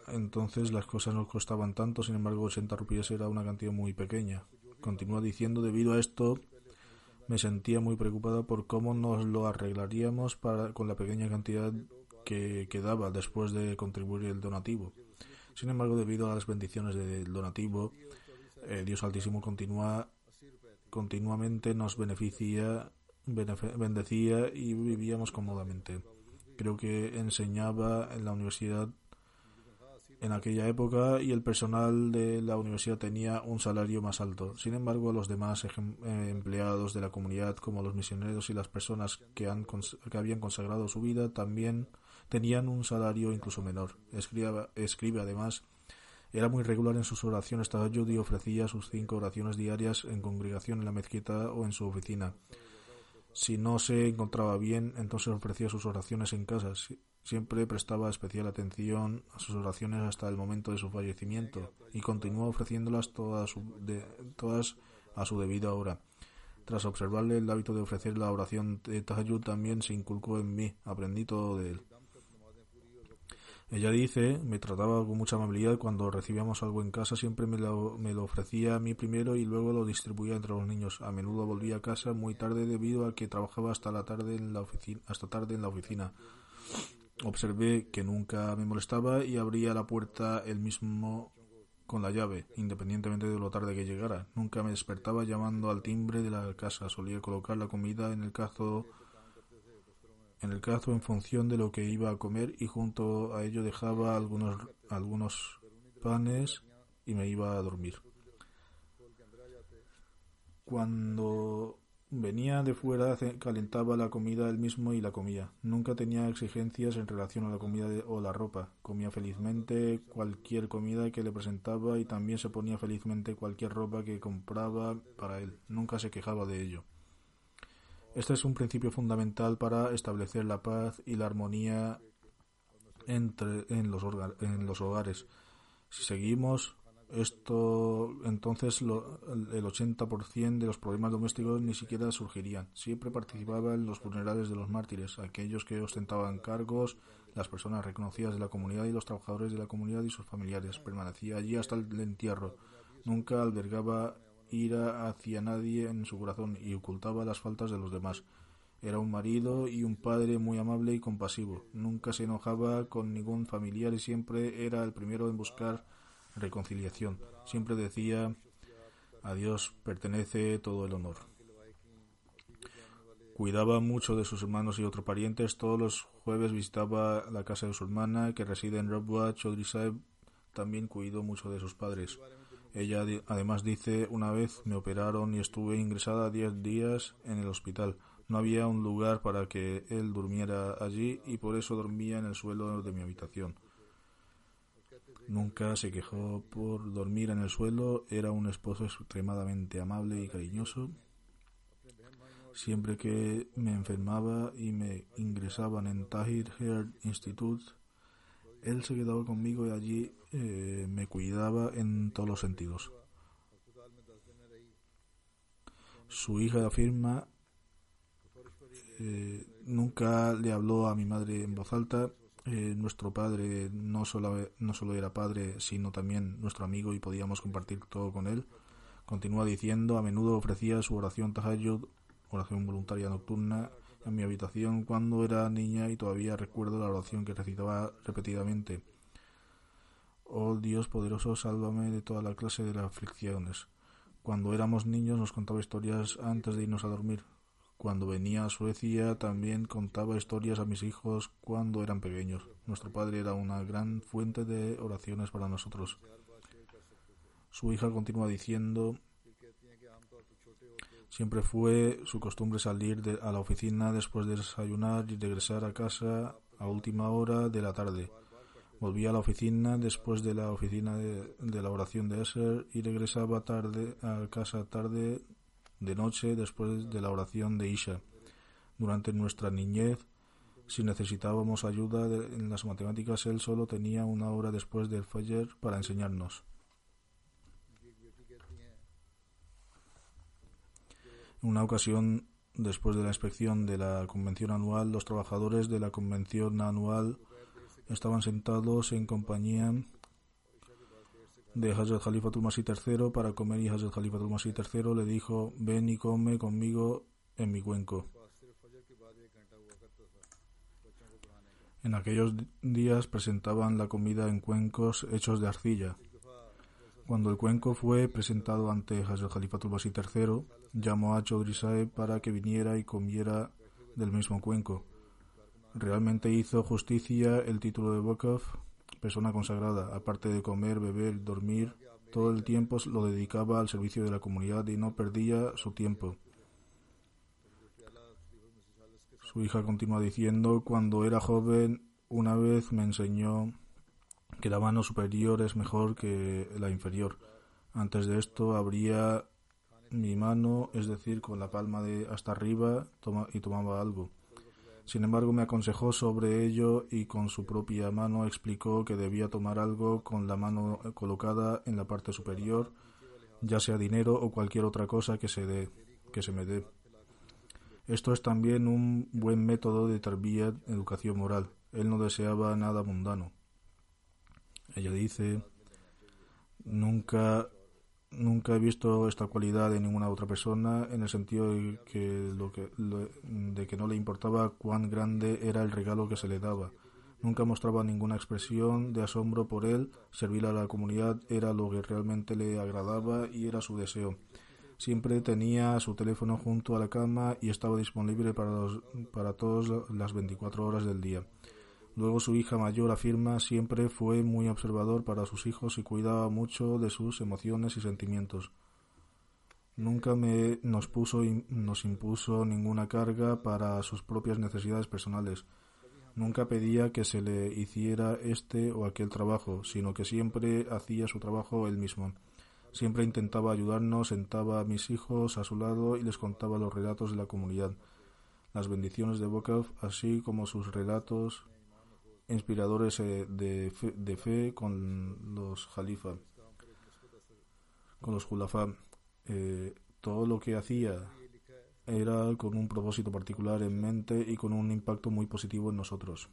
entonces las cosas no costaban tanto, sin embargo 80 rupias era una cantidad muy pequeña. Continúa diciendo, debido a esto me sentía muy preocupada por cómo nos lo arreglaríamos para, con la pequeña cantidad que quedaba después de contribuir el donativo. Sin embargo, debido a las bendiciones del donativo, eh, Dios Altísimo continuamente nos beneficia bendecía y vivíamos cómodamente. Creo que enseñaba en la universidad en aquella época y el personal de la universidad tenía un salario más alto. Sin embargo, los demás eh, empleados de la comunidad, como los misioneros y las personas que, han, que habían consagrado su vida, también tenían un salario incluso menor. Escribe, escribe además era muy regular en sus oraciones y ofrecía sus cinco oraciones diarias en congregación en la mezquita o en su oficina. Si no se encontraba bien, entonces ofrecía sus oraciones en casa. Siempre prestaba especial atención a sus oraciones hasta el momento de su fallecimiento y continuó ofreciéndolas todas, su, todas a su debida hora. Tras observarle el hábito de ofrecer la oración de Tahajjud también se inculcó en mí, aprendí todo de él. Ella dice, me trataba con mucha amabilidad cuando recibíamos algo en casa, siempre me lo, me lo, ofrecía a mí primero y luego lo distribuía entre los niños. A menudo volvía a casa muy tarde debido a que trabajaba hasta la tarde en la oficina, hasta tarde en la oficina. Observé que nunca me molestaba y abría la puerta él mismo con la llave, independientemente de lo tarde que llegara. Nunca me despertaba llamando al timbre de la casa. Solía colocar la comida en el cazo en el cazo en función de lo que iba a comer y junto a ello dejaba algunos algunos panes y me iba a dormir. Cuando venía de fuera calentaba la comida él mismo y la comía. Nunca tenía exigencias en relación a la comida o la ropa. Comía felizmente cualquier comida que le presentaba y también se ponía felizmente cualquier ropa que compraba para él. Nunca se quejaba de ello. Este es un principio fundamental para establecer la paz y la armonía entre, en, los en los hogares. Si seguimos esto, entonces el 80% de los problemas domésticos ni siquiera surgirían. Siempre participaba en los funerales de los mártires, aquellos que ostentaban cargos, las personas reconocidas de la comunidad y los trabajadores de la comunidad y sus familiares. Permanecía allí hasta el entierro. Nunca albergaba ira hacia nadie en su corazón y ocultaba las faltas de los demás. Era un marido y un padre muy amable y compasivo. Nunca se enojaba con ningún familiar y siempre era el primero en buscar reconciliación. Siempre decía, a Dios pertenece todo el honor. Cuidaba mucho de sus hermanos y otros parientes. Todos los jueves visitaba la casa de su hermana, que reside en Rabwa. Chaudhry también cuidó mucho de sus padres. Ella además dice, una vez me operaron y estuve ingresada diez días en el hospital. No había un lugar para que él durmiera allí y por eso dormía en el suelo de mi habitación. Nunca se quejó por dormir en el suelo, era un esposo extremadamente amable y cariñoso. Siempre que me enfermaba y me ingresaban en Tahir Heart Institute, él se quedaba conmigo y allí eh, me cuidaba en todos los sentidos. Su hija afirma, eh, nunca le habló a mi madre en voz alta, eh, nuestro padre no solo, no solo era padre, sino también nuestro amigo y podíamos compartir todo con él. Continúa diciendo, a menudo ofrecía su oración tahajjud, oración voluntaria nocturna, en mi habitación cuando era niña y todavía recuerdo la oración que recitaba repetidamente. Oh Dios poderoso, sálvame de toda la clase de aflicciones. Cuando éramos niños nos contaba historias antes de irnos a dormir. Cuando venía a Suecia también contaba historias a mis hijos cuando eran pequeños. Nuestro padre era una gran fuente de oraciones para nosotros. Su hija continúa diciendo, siempre fue su costumbre salir a la oficina después de desayunar y regresar a casa a última hora de la tarde. Volvía a la oficina después de la oficina de, de la oración de Esser y regresaba tarde a casa tarde de noche después de la oración de Isha. Durante nuestra niñez, si necesitábamos ayuda en las matemáticas, él solo tenía una hora después del Fajr para enseñarnos. En una ocasión, después de la inspección de la convención anual, los trabajadores de la convención anual estaban sentados en compañía de Hazrat Khalifatul Masih III para comer y Hazrat Khalifatul Masih III le dijo ven y come conmigo en mi cuenco. En aquellos días presentaban la comida en cuencos hechos de arcilla. Cuando el cuenco fue presentado ante Hazrat Khalifatul Masih III, llamó a Chaudhry para que viniera y comiera del mismo cuenco. Realmente hizo justicia el título de Wakaf persona consagrada, aparte de comer, beber, dormir, todo el tiempo lo dedicaba al servicio de la comunidad y no perdía su tiempo. Su hija continúa diciendo, cuando era joven, una vez me enseñó que la mano superior es mejor que la inferior. Antes de esto abría mi mano, es decir, con la palma de hasta arriba y tomaba algo. Sin embargo, me aconsejó sobre ello y con su propia mano explicó que debía tomar algo con la mano colocada en la parte superior, ya sea dinero o cualquier otra cosa que se, dé, que se me dé. Esto es también un buen método de tarbiyat, educación moral. Él no deseaba nada mundano. Ella dice, nunca nunca he visto esta cualidad en ninguna otra persona en el sentido de que, lo que, de que no le importaba cuán grande era el regalo que se le daba. Nunca mostraba ninguna expresión de asombro por él. Servir a la comunidad era lo que realmente le agradaba y era su deseo. Siempre tenía su teléfono junto a la cama y estaba disponible para, los, para todas las 24 horas del día. Luego su hija mayor afirma siempre fue muy observador para sus hijos y cuidaba mucho de sus emociones y sentimientos. Nunca me nos puso nos impuso ninguna carga para sus propias necesidades personales. Nunca pedía que se le hiciera este o aquel trabajo, sino que siempre hacía su trabajo él mismo. Siempre intentaba ayudarnos, sentaba a mis hijos a su lado y les contaba los relatos de la comunidad, las bendiciones de Bokov, así como sus relatos inspiradores eh, de fe, con los jalifa, con los julafá. Eh, todo lo que hacía era con un propósito particular en mente y con un impacto muy positivo en nosotros.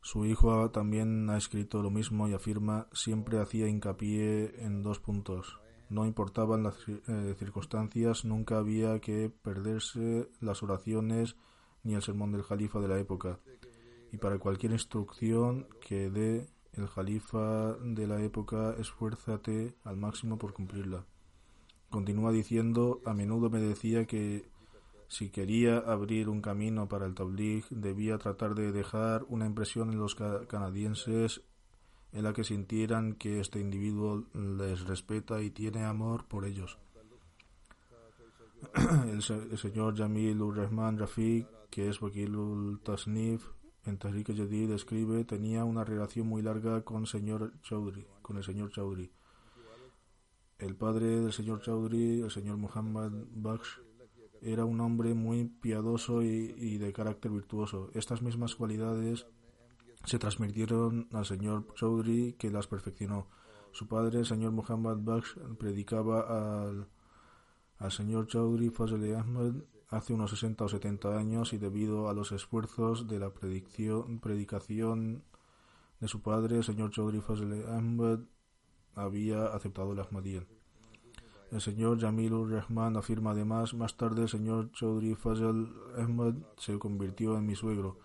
Su hijo también ha escrito lo mismo y afirma siempre hacía hincapié en dos puntos. No importaban las eh, circunstancias, nunca había que perderse las oraciones ni el sermón del califa de la época. Y para cualquier instrucción que dé el califa de la época, esfuérzate al máximo por cumplirla. Continúa diciendo, a menudo me decía que si quería abrir un camino para el tabligh, debía tratar de dejar una impresión en los canadienses en la que sintieran que este individuo les respeta y tiene amor por ellos. el, señor Jamil Ur-Rahman Rafiq, que es Wakilul Tasnif en Tahrik Jadid, escribe, tenía una relación muy larga con, señor Chaudhry, con el señor Chaudhry el padre del señor Chaudhry, el señor Muhammad Baksh, era un hombre muy piadoso y, de carácter virtuoso. Estas mismas cualidades se transmitieron al señor Chaudhry, que las perfeccionó. Su padre, el señor Muhammad Baksh, predicaba al, señor Chaudhry Fazl Ahmed hace unos 60 o 70 años y debido a los esfuerzos de la predicción, predicación de su padre, el señor Chaudhry Fazl Ahmed había aceptado el Ahmadiyya. El señor Jamilur Rahman afirma además, más tarde el señor Chaudhry Fazal Ahmad se convirtió en mi suegro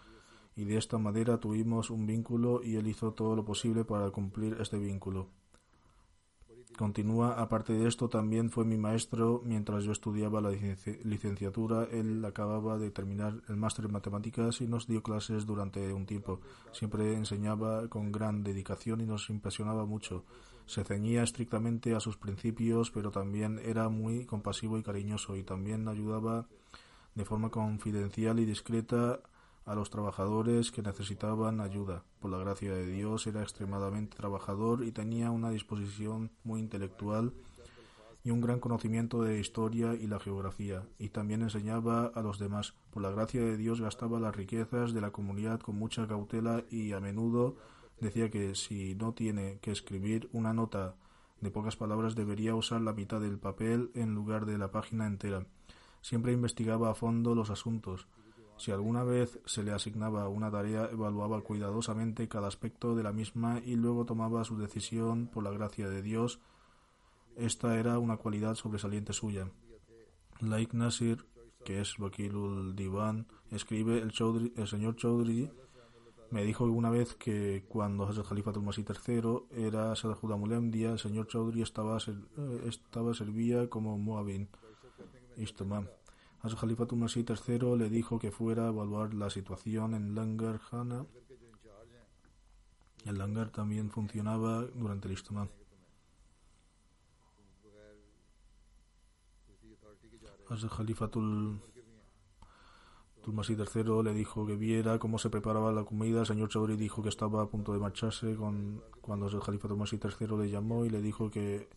y de esta manera tuvimos un vínculo y él hizo todo lo posible para cumplir este vínculo. Continúa, aparte de esto, también fue mi maestro mientras yo estudiaba la licenciatura. Él acababa de terminar el máster en matemáticas y nos dio clases durante un tiempo. Siempre enseñaba con gran dedicación y nos impresionaba mucho. Se ceñía estrictamente a sus principios, pero también era muy compasivo y cariñoso y también ayudaba de forma confidencial y discreta a los trabajadores que necesitaban ayuda. Por la gracia de Dios era extremadamente trabajador y tenía una disposición muy intelectual y un gran conocimiento de historia y la geografía, y también enseñaba a los demás. Por la gracia de Dios gastaba las riquezas de la comunidad con mucha cautela y a menudo decía que si no tiene que escribir una nota de pocas palabras debería usar la mitad del papel en lugar de la página entera. Siempre investigaba a fondo los asuntos. Si alguna vez se le asignaba una tarea, evaluaba cuidadosamente cada aspecto de la misma y luego tomaba su decisión por la gracia de Dios. Esta era una cualidad sobresaliente suya. Laik Nasir, que es Wakilul Divan, escribe el, el señor Chaudhry me dijo una vez que cuando Hazrat Khalifa Masih III era Sadr Mulemdia, el señor Chaudhry estaba, eh, servía como Muavin Istamam. Hazrat Khalifa Masih III le dijo que fuera a evaluar la situación en Langar Hana. El Langar también funcionaba durante el Istamam. Hazrat Khalifatul Tulmasí III le dijo que viera cómo se preparaba la comida. El señor Chaudhry dijo que estaba a punto de marcharse con, cuando el califa Tulmasí III le llamó y le dijo que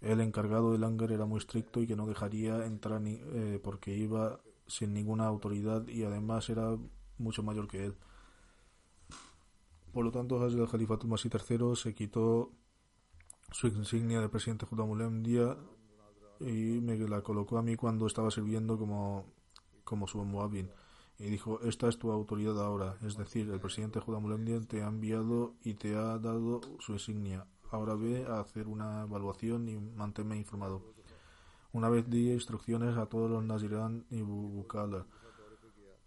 el encargado del hangar era muy estricto y que no dejaría entrar ni, eh, porque iba sin ninguna autoridad y además era mucho mayor que él. Por lo tanto, el califa Tulmasí III se quitó su insignia de presidente Judamulem y me la colocó a mí cuando estaba sirviendo como, como su muavin y dijo, esta es tu autoridad ahora, es decir, el presidente Judá te ha enviado y te ha dado su insignia. Ahora ve a hacer una evaluación y manténme informado. Una vez di instrucciones a todos los Nazirán y Bukala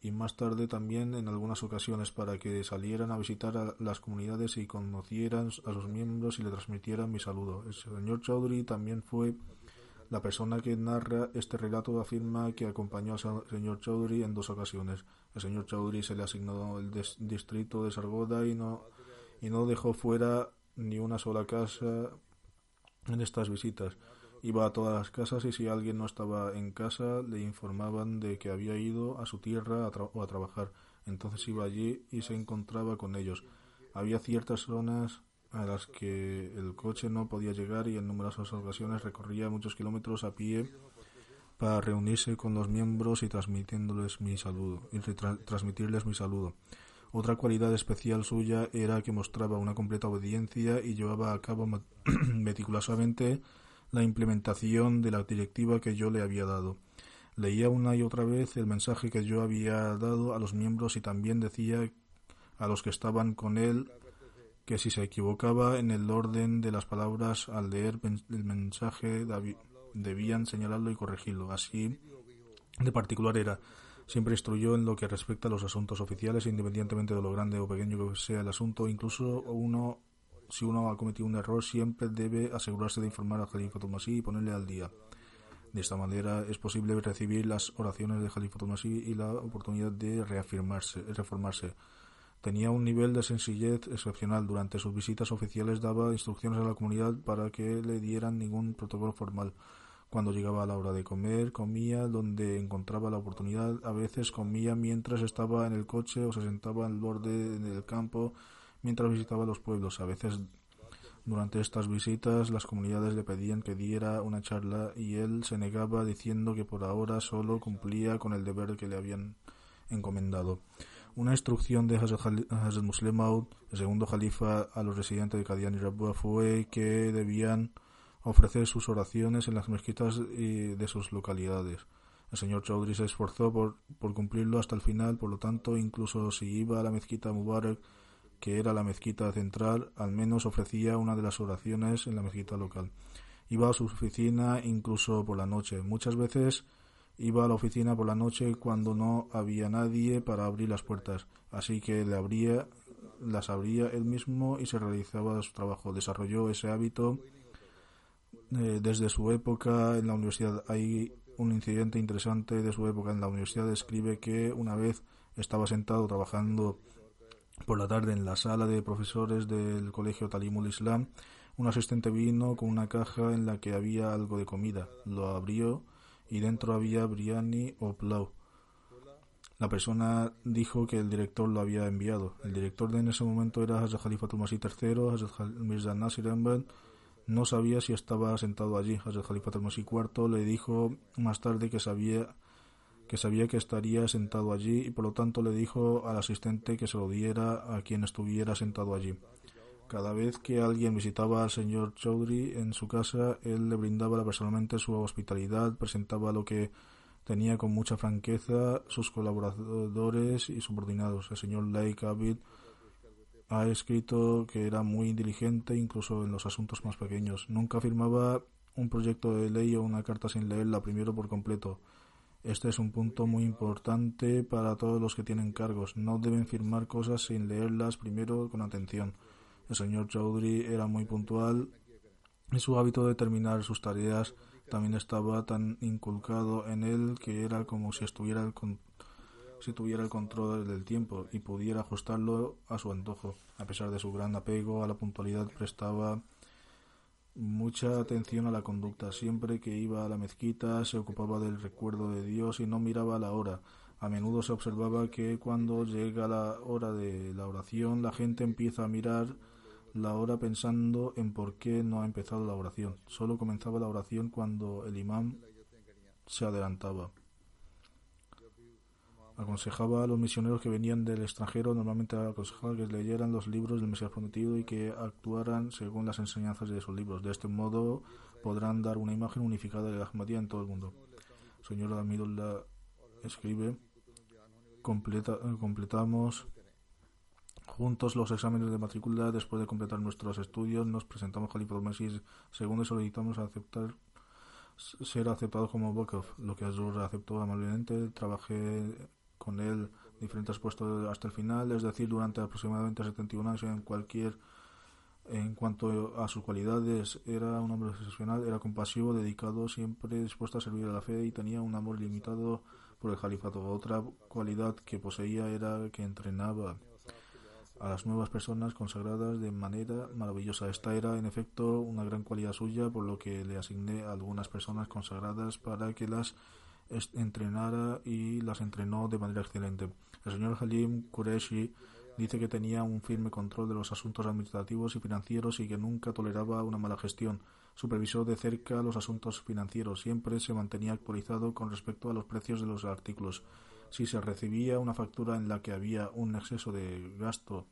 y más tarde también en algunas ocasiones para que salieran a visitar a las comunidades y conocieran a sus miembros y le transmitieran mi saludo. El señor Chaudhry también fue la persona que narra este relato afirma que acompañó al señor Chaudhry en dos ocasiones. El señor Chaudhry se le asignó el distrito de Sargoda y no, y no dejó fuera ni una sola casa en estas visitas. Iba a todas las casas y si alguien no estaba en casa le informaban de que había ido a su tierra a o a trabajar. Entonces iba allí y se encontraba con ellos. Había ciertas zonas a las que el coche no podía llegar y en numerosas ocasiones recorría muchos kilómetros a pie para reunirse con los miembros y transmitiéndoles mi saludo y transmitirles mi saludo. Otra cualidad especial suya era que mostraba una completa obediencia y llevaba a cabo meticulosamente la implementación de la directiva que yo le había dado. Leía una y otra vez el mensaje que yo había dado a los miembros y también decía a los que estaban con él que si se equivocaba en el orden de las palabras al leer el mensaje debían señalarlo y corregirlo. Así de particular era. Siempre instruyó en lo que respecta a los asuntos oficiales, independientemente de lo grande o pequeño que sea el asunto, incluso uno si uno ha cometido un error, siempre debe asegurarse de informar al Jalifa Masih y ponerle al día. De esta manera es posible recibir las oraciones de Jalifa Masih y la oportunidad de reafirmarse, reformarse. Tenía un nivel de sencillez excepcional. Durante sus visitas oficiales daba instrucciones a la comunidad para que le dieran ningún protocolo formal. Cuando llegaba la hora de comer, comía donde encontraba la oportunidad. A veces comía mientras estaba en el coche o se sentaba al borde del campo mientras visitaba los pueblos. A veces durante estas visitas las comunidades le pedían que diera una charla y él se negaba diciendo que por ahora solo cumplía con el deber que le habían encomendado. Una instrucción de Hazrat Muslim Maud, el segundo califa, a los residentes de Kadian y Rabua fue que debían ofrecer sus oraciones en las mezquitas de sus localidades. El señor Chaudhry se esforzó por, cumplirlo hasta el final, por lo tanto, incluso si iba a la mezquita Mubarak que era la mezquita central, al menos ofrecía una de las oraciones en la mezquita local. Iba a su oficina incluso por la noche. Muchas veces iba a la oficina por la noche cuando no había nadie para abrir las puertas, así que le abría, las abría él mismo y se realizaba su trabajo. Desarrolló ese hábito eh, desde su época en la universidad. Hay un incidente interesante de su época en la universidad. Describe que una vez estaba sentado trabajando por la tarde, en la sala de profesores del colegio Talimul Islam, un asistente vino con una caja en la que había algo de comida. Lo abrió y dentro había biryani o plau. La persona dijo que el director lo había enviado. El director de en ese momento era Hazrat Khalifa Tumasi III, Hazrat Mirza Nasir Ahmed. No sabía si estaba sentado allí. Hazrat Khalifa Tumasi IV le dijo más tarde que sabía que sabía que estaría sentado allí y por lo tanto le dijo al asistente que se lo diera a quien estuviera sentado allí. Cada vez que alguien visitaba al señor Chaudhry en su casa, él le brindaba personalmente su hospitalidad, presentaba lo que tenía con mucha franqueza sus colaboradores y subordinados. El señor Lake Abid ha escrito que era muy inteligente incluso en los asuntos más pequeños. Nunca firmaba un proyecto de ley o una carta sin leerla primero por completo. Este es un punto muy importante para todos los que tienen cargos. No deben firmar cosas sin leerlas primero con atención. El señor Chaudhry era muy puntual y su hábito de terminar sus tareas también estaba tan inculcado en él que era como si estuviera si tuviera el control del tiempo y pudiera ajustarlo a su antojo. A pesar de su gran apego a la puntualidad, prestaba mucha atención a la conducta. Siempre que iba a la mezquita se ocupaba del recuerdo de Dios y no miraba la hora. A menudo se observaba que cuando llega la hora de la oración la gente empieza a mirar la hora pensando en por qué no ha empezado la oración. Solo comenzaba la oración cuando el imán se adelantaba aconsejaba a los misioneros que venían del extranjero, normalmente aconsejaba que leyeran los libros del Mesías Prometido y que actuaran según las enseñanzas de esos libros. De este modo podrán dar una imagen unificada de la Ahmadiyya en todo el mundo. Señor Amidullah escribe, completa, completamos juntos los exámenes de matrícula después de completar nuestros estudios, nos presentamos al Mesías segundo y solicitamos aceptar ser aceptados como Bokov, lo que Azur aceptó amablemente. Trabajé con él diferentes puestos hasta el final, es decir, durante aproximadamente 71 años en cualquier en cuanto a sus cualidades, era un hombre excepcional, era compasivo, dedicado, siempre dispuesto a servir a la fe y tenía un amor limitado por el califato. Otra cualidad que poseía era que entrenaba a las nuevas personas consagradas de manera maravillosa. Esta era, en efecto, una gran cualidad suya, por lo que le asigné algunas personas consagradas para que las entrenara y las entrenó de manera excelente. El señor Halim Qureshi Dice que tenía un firme control de los asuntos administrativos y financieros y que nunca toleraba una mala gestión. Supervisó de cerca los asuntos financieros. Siempre se mantenía actualizado con respecto a los precios de los artículos. Si se recibía una factura en la que había un exceso de gasto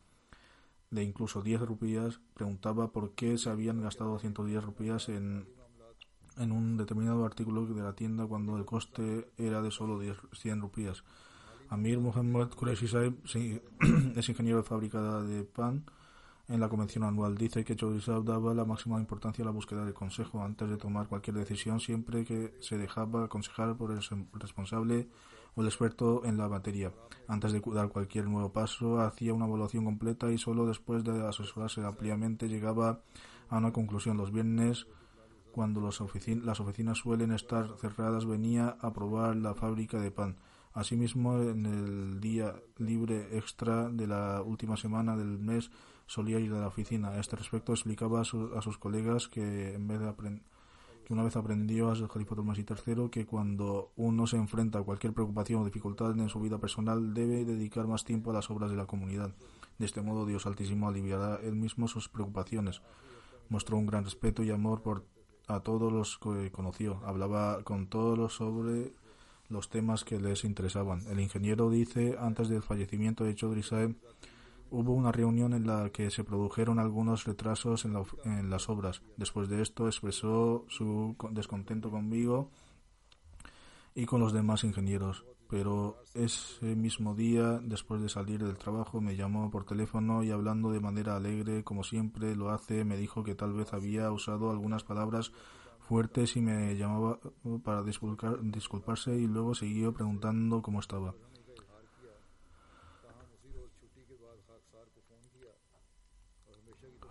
de incluso 10 rupías, preguntaba por qué se habían gastado 110 rupías en, en un determinado artículo de la tienda cuando el coste era de solo 10, 100 rupías. Amir Muhammad Qureshi Saib es ingeniero de fábrica de pan en la convención anual. Dice que Chaudhry Saab daba la máxima importancia a la búsqueda del consejo antes de tomar cualquier decisión, siempre que se dejaba aconsejar por el responsable o el experto en la materia. Antes de dar cualquier nuevo paso, hacía una evaluación completa y solo después de asesorarse ampliamente llegaba a una conclusión. Los viernes, cuando las oficinas suelen estar cerradas, venía a probar la fábrica de pan Asimismo, en el día libre extra de la última semana del mes solía ir a la oficina. A este respecto explicaba a, sus colegas que en vez de que una vez aprendió a ser Jalifato Masí III que cuando uno se enfrenta a cualquier preocupación o dificultad en su vida personal debe dedicar más tiempo a las obras de la comunidad. De este modo Dios Altísimo aliviará él mismo sus preocupaciones. Mostró un gran respeto y amor por a todos los que conoció. Hablaba con todos los sobre los temas que les interesaban. El ingeniero dice, antes del fallecimiento de Chaudhry hubo una reunión en la que se produjeron algunos retrasos en, en las obras. Después de esto expresó su descontento conmigo y con los demás ingenieros. Pero ese mismo día, después de salir del trabajo, me llamó por teléfono y hablando de manera alegre, como siempre lo hace, me dijo que tal vez había usado algunas palabras fuertes y me llamaba para disculparse y luego siguió preguntando cómo estaba.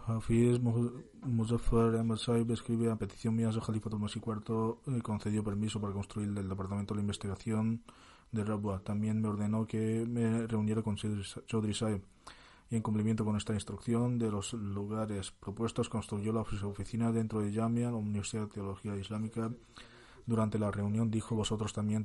Hafiz Muzaffar Ahmad Saib escribe a petición mía de Khalifa Masih IV concedió permiso para construir el departamento de investigación de Rabwa. También me ordenó que me reuniera con Chaudhry Saib y en cumplimiento con esta instrucción de los lugares propuestos construyó la oficina dentro de Jamia, la Universidad de Teología Islámica. Durante la reunión dijo vosotros también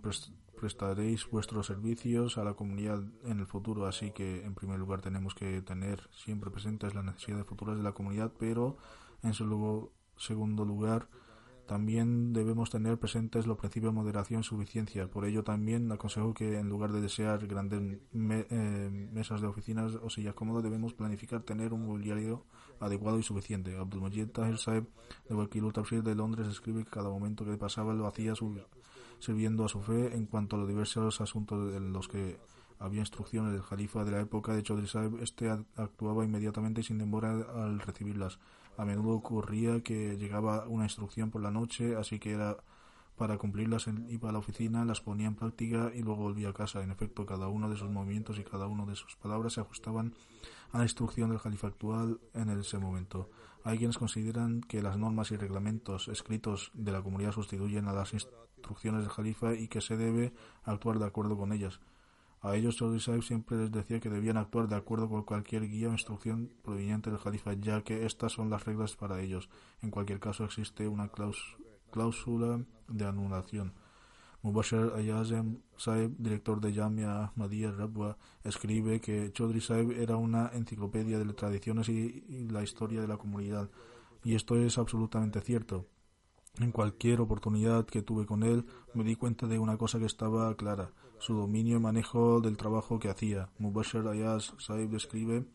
prestaréis vuestros servicios a la comunidad en el futuro, así que en primer lugar tenemos que tener siempre presentes las necesidades futuras de la comunidad, pero en segundo lugar también debemos tener presentes los principios de moderación y suficiencia. Por ello también aconsejo que en lugar de desear grandes eh, mesas de oficinas o sillas cómodas, debemos planificar tener un mobiliario adecuado y suficiente. Abdulmajid Tahir Saeb de Wakil Tafsir de Londres escribe que cada momento que pasaba lo hacía sirviendo a su fe en cuanto a los diversos asuntos en los que había instrucciones del califa de la época de Chodri Saeb, este actuaba inmediatamente y sin demora al recibirlas. A menudo ocurría que llegaba una instrucción por la noche, así que era para cumplirlas iba a la oficina, las ponía en práctica y luego volvía a casa. En efecto, cada uno de sus movimientos y cada una de sus palabras se ajustaban a la instrucción del califa actual en ese momento. Hay quienes consideran que las normas y reglamentos escritos de la comunidad sustituyen a las instrucciones del califa y que se debe actuar de acuerdo con ellas. A ellos Saib siempre les decía que debían actuar de acuerdo con cualquier guía o instrucción proveniente del Jalifa, ya que estas son las reglas para ellos. En cualquier caso existe una cláusula de anulación. Mubashir Ayazem Saib, director de Jamia Ahmadiyya Rabwa, escribe que Chaudhry Saib era una enciclopedia de tradiciones y la historia de la comunidad. Y esto es absolutamente cierto. En cualquier oportunidad que tuve con él, me di cuenta de una cosa que estaba clara su dominio y manejo del trabajo que hacía. Mubashir Ayaz Saib describe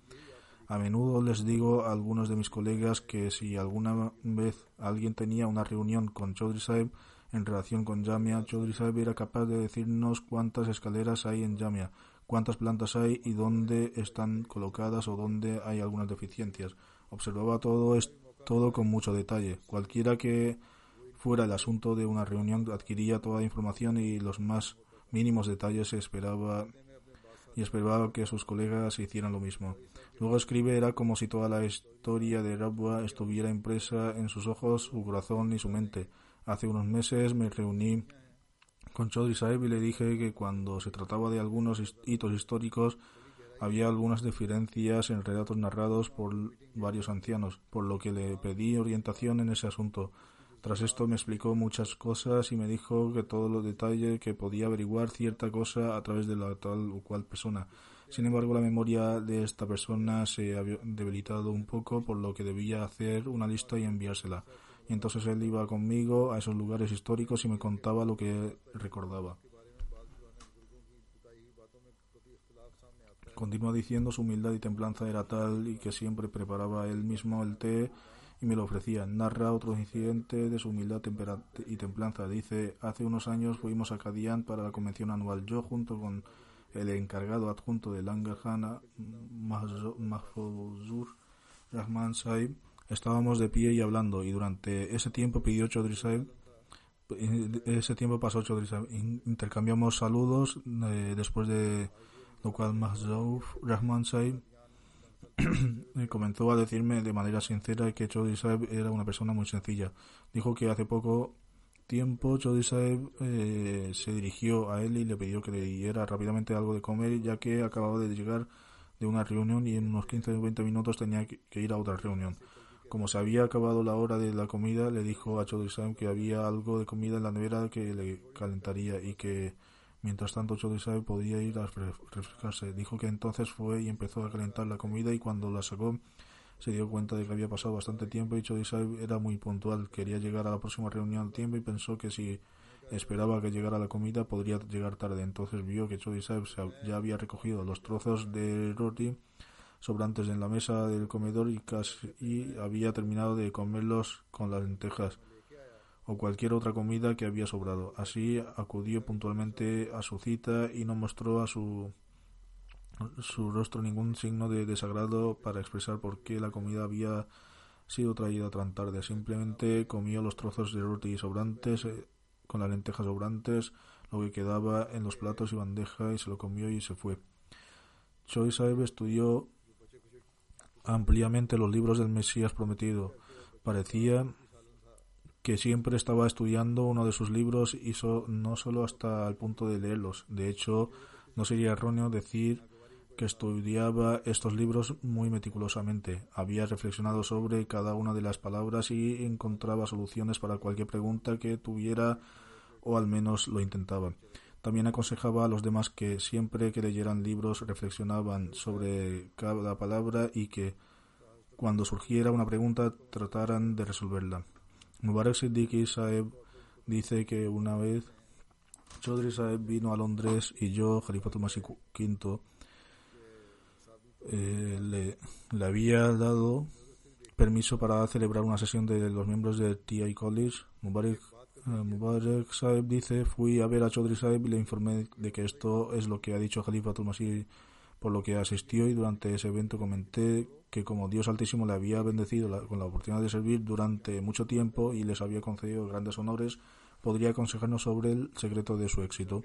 a menudo les digo a algunos de mis colegas que si alguna vez alguien tenía una reunión con Chaudhry Saib en relación con Jamia, Chaudhry Saib era capaz de decirnos cuántas escaleras hay en Jamia, cuántas plantas hay y dónde están colocadas o dónde hay algunas deficiencias. Observaba todo, todo con mucho detalle. Cualquiera que fuera el asunto de una reunión adquiría toda la información y los más mínimos detalles esperaba y esperaba que sus colegas hicieran lo mismo. Luego escribe, era como si toda la historia de Rabwa estuviera impresa en sus ojos, su corazón y su mente. Hace unos meses me reuní con Chaudhry Sahib y le dije que cuando se trataba de algunos hitos históricos había algunas diferencias en relatos narrados por varios ancianos, por lo que le pedí orientación en ese asunto. Tras esto me explicó muchas cosas y me dijo que todos los detalles que podía averiguar cierta cosa a través de la tal o cual persona. Sin embargo, la memoria de esta persona se había debilitado un poco, por lo que debía hacer una lista y enviársela. Y entonces él iba conmigo a esos lugares históricos y me contaba lo que recordaba. Continúa diciendo su humildad y templanza era tal y que siempre preparaba él mismo el té y me lo ofrecía. Narra otro incidente de su humildad y templanza. Dice, hace unos años fuimos a Kadian para la convención anual. Yo junto con el encargado adjunto de Langarhana, Mahfouzur Rahman Saib, estábamos de pie y hablando y durante ese tiempo pidió Chaudhry Saib ese tiempo pasó Chaudhry Saib. Intercambiamos saludos eh, después de lo cual Mahzouf Rahman Saib comenzó a decirme de manera sincera que Chaudhry Saib era una persona muy sencilla. Dijo que hace poco tiempo Chaudhry Saib eh, se dirigió a él y le pidió que le diera rápidamente algo de comer ya que acababa de llegar de una reunión y en unos 15 o 20 minutos tenía que, ir a otra reunión. Como se había acabado la hora de la comida, le dijo a Chaudhry Saib que había algo de comida en la nevera que le calentaría y que Mientras tanto, Chodisai podía ir a refrescarse. Dijo que entonces fue y empezó a calentar la comida y cuando la sacó se dio cuenta de que había pasado bastante tiempo y Chodisai era muy puntual. Quería llegar a la próxima reunión al tiempo y pensó que si esperaba que llegara la comida podría llegar tarde. Entonces vio que Chodisai ya había recogido los trozos de roti sobrantes en la mesa del comedor y casi y había terminado de comerlos con las lentejas o cualquier otra comida que había sobrado. Así acudió puntualmente a su cita y no mostró a su, su rostro ningún signo de desagrado para expresar por qué la comida había sido traída tan tarde. Simplemente comió los trozos de roti sobrantes eh, con las lentejas sobrantes, lo que quedaba en los platos y bandeja y se lo comió y se fue. Choi Saeb estudió ampliamente los libros del Mesías prometido. Parecía que siempre estaba estudiando uno de sus libros y no solo hasta el punto de leerlos. De hecho, no sería erróneo decir que estudiaba estos libros muy meticulosamente. Había reflexionado sobre cada una de las palabras y encontraba soluciones para cualquier pregunta que tuviera o al menos lo intentaba. También aconsejaba a los demás que siempre que leyeran libros reflexionaban sobre cada palabra y que cuando surgiera una pregunta trataran de resolverla. Mubarak Siddiqui Saeb dice que una vez Chaudhry Saeb vino a Londres y yo, Khalifatul Masih V, eh, le, le, había dado permiso para celebrar una sesión de los miembros de TI College. Mubarak, eh, Mubarak Saeb dice, fui a ver a Chaudhry Saeb y le informé de que esto es lo que ha dicho Khalifatul Masih por lo que asistió y durante ese evento comenté que como Dios Altísimo le había bendecido con la oportunidad de servir durante mucho tiempo y les había concedido grandes honores, podría aconsejarnos sobre el secreto de su éxito.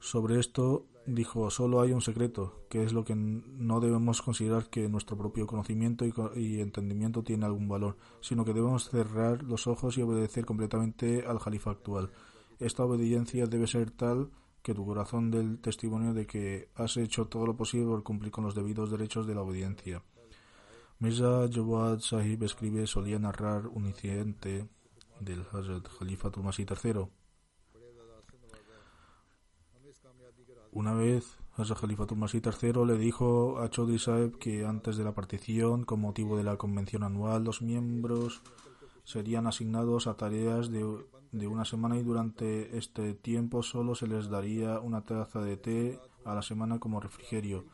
Sobre esto dijo, solo hay un secreto, que es lo que no debemos considerar que nuestro propio conocimiento y, entendimiento tiene algún valor, sino que debemos cerrar los ojos y obedecer completamente al Jalifa actual. Esta obediencia debe ser tal que tu corazón dé el testimonio de que has hecho todo lo posible por cumplir con los debidos derechos de la obediencia. Mirza Jawad Sahib escribe solía narrar un incidente del Hazrat Khalifa Tulmasi III. Una vez, Hazrat Khalifa Tulmasi III le dijo a Chaudhry Sahib que antes de la partición, con motivo de la convención anual, los miembros serían asignados a tareas de de una semana y durante este tiempo solo se les daría una taza de té a la semana como refrigerio.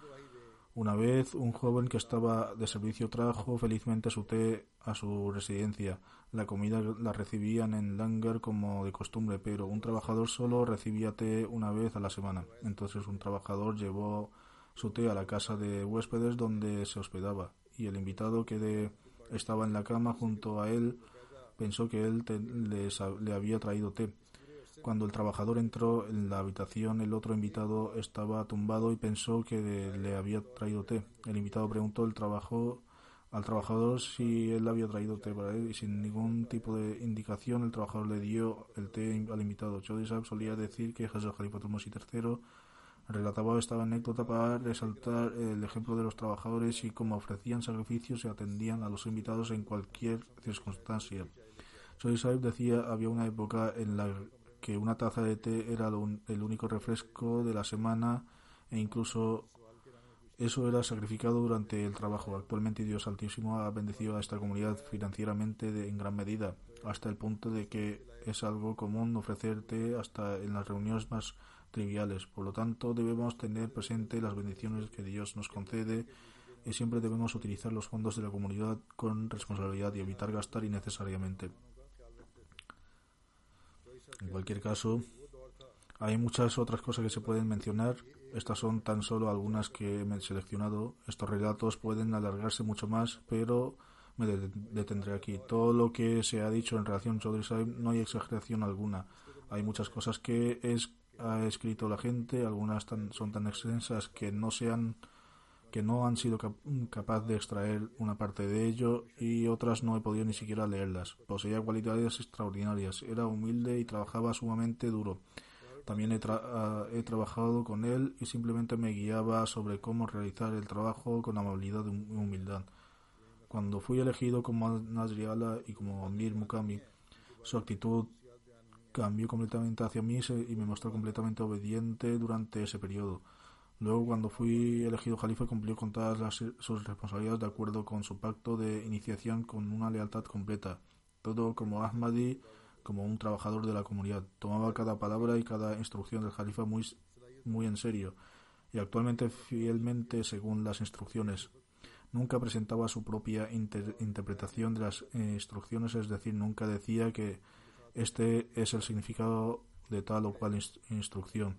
Una vez un joven que estaba de servicio trajo felizmente su té a su residencia. La comida la recibían en Langer como de costumbre, pero un trabajador solo recibía té una vez a la semana. Entonces un trabajador llevó su té a la casa de huéspedes donde se hospedaba y el invitado que estaba en la cama junto a él pensó que él le había traído té. Cuando el trabajador entró en la habitación, el otro invitado estaba tumbado y pensó que le había traído té. El invitado preguntó al trabajador si él había traído té para él y sin ningún tipo de indicación el trabajador le dio el té al invitado. Chaudhry solía decir que Jesús Khalifa III relataba esta anécdota para resaltar el ejemplo de los trabajadores y cómo ofrecían sacrificios y atendían a los invitados en cualquier circunstancia. Chaudhry decía había una época en la que una taza de té era el único refresco de la semana e incluso eso era sacrificado durante el trabajo. Actualmente Dios Altísimo ha bendecido a esta comunidad financieramente en gran medida, hasta el punto de que es algo común ofrecerte hasta en las reuniones más triviales. Por lo tanto, debemos tener presente las bendiciones que Dios nos concede y siempre debemos utilizar los fondos de la comunidad con responsabilidad y evitar gastar innecesariamente. En cualquier caso, hay muchas otras cosas que se pueden mencionar. Estas son tan solo algunas que he seleccionado. Estos relatos pueden alargarse mucho más, pero me detendré aquí. Todo lo que se ha dicho en relación a Chaudhry no hay exageración alguna. Hay muchas cosas que es, ha escrito la gente, algunas son tan extensas que no sean que no han sido capaz de extraer una parte de ello y otras no he podido ni siquiera leerlas. Poseía cualidades extraordinarias, era humilde y trabajaba sumamente duro. También he, ah, trabajado con él y simplemente me guiaba sobre cómo realizar el trabajo con amabilidad y humildad. Cuando fui elegido como Nasriala y como Amir Mukami, su actitud cambió completamente hacia mí y me mostró completamente obediente durante ese periodo. Luego, cuando fui elegido califa, cumplió con todas sus responsabilidades de acuerdo con su pacto de iniciación con una lealtad completa. Todo como Ahmadi, como un trabajador de la comunidad. Tomaba cada palabra y cada instrucción del califa muy, muy en serio y actualmente fielmente según las instrucciones. Nunca presentaba su propia interpretación de las eh, instrucciones, es decir, nunca decía que este es el significado de tal o cual instrucción.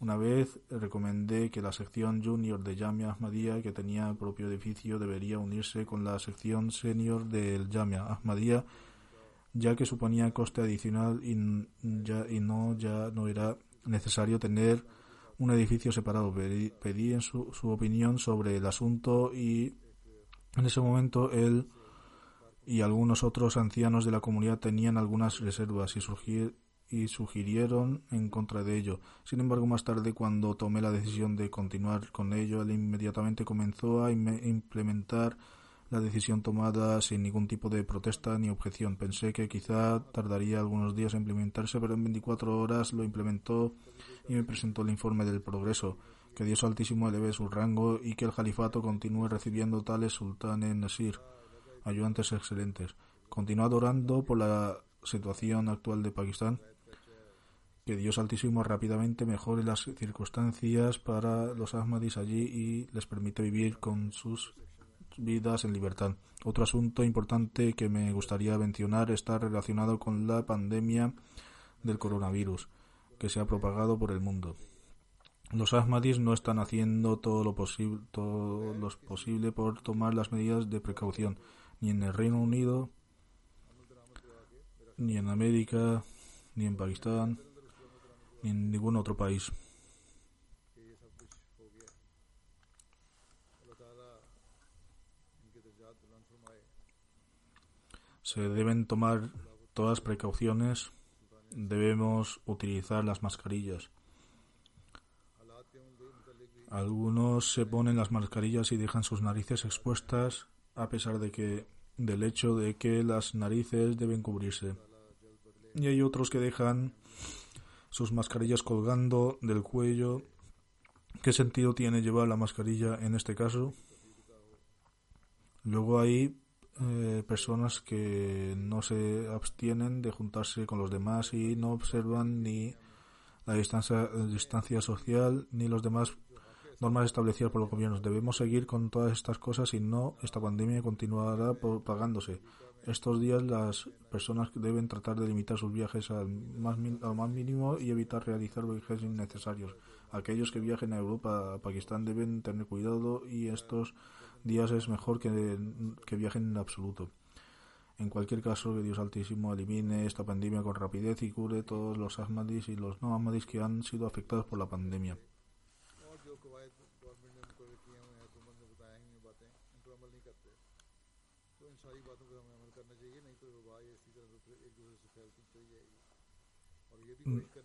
Una vez recomendé que la sección junior de Jamia Ahmadiyya, que tenía propio edificio, debería unirse con la sección senior del Jamia Ahmadiyya, ya que suponía coste adicional y, ya, y no ya no era necesario tener un edificio separado. Pedí, en su, su, opinión sobre el asunto y en ese momento él y algunos otros ancianos de la comunidad tenían algunas reservas y surgir, y sugirieron en contra de ello. Sin embargo, más tarde, cuando tomé la decisión de continuar con ello, él inmediatamente comenzó a implementar la decisión tomada sin ningún tipo de protesta ni objeción. Pensé que quizá tardaría algunos días en implementarse, pero en 24 horas lo implementó y me presentó el informe del progreso. Que Dios Altísimo eleve su rango y que el califato continúe recibiendo tales sultanes Nasir, ayudantes excelentes. Continúa adorando por la situación actual de Pakistán que Dios Altísimo rápidamente mejore las circunstancias para los Ahmadis allí y les permite vivir con sus vidas en libertad. Otro asunto importante que me gustaría mencionar está relacionado con la pandemia del coronavirus que se ha propagado por el mundo. Los Ahmadis no están haciendo todo lo, posible, todo lo posible por tomar las medidas de precaución, ni en el Reino Unido, ni en América, ni en Pakistán, en ningún otro país. Se deben tomar todas precauciones, debemos utilizar las mascarillas. Algunos se ponen las mascarillas y dejan sus narices expuestas a pesar de que del hecho de que las narices deben cubrirse. Y hay otros que dejan sus mascarillas colgando del cuello. ¿Qué sentido tiene llevar la mascarilla en este caso? Luego hay eh, personas que no se abstienen de juntarse con los demás y no observan ni la distancia, distancia social ni los demás normas establecidas por los gobiernos. Debemos seguir con todas estas cosas y no esta pandemia continuará propagándose. Estos días las personas deben tratar de limitar sus viajes al más, más mínimo y evitar realizar viajes innecesarios. Aquellos que viajen a Europa, a Pakistán, deben tener cuidado y estos días es mejor que, que viajen en absoluto. En cualquier caso, que Dios Altísimo elimine esta pandemia con rapidez y cure todos los ahmadis y los no ahmadis que han sido afectados por la pandemia.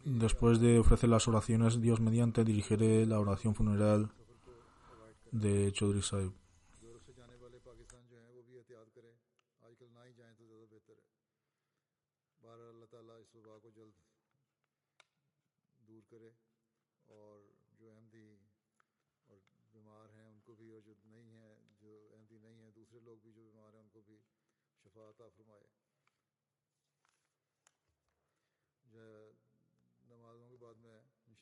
Después de ofrecer las oraciones, Dios mediante dirigiré la oración funeral de Chaudhry Sahib.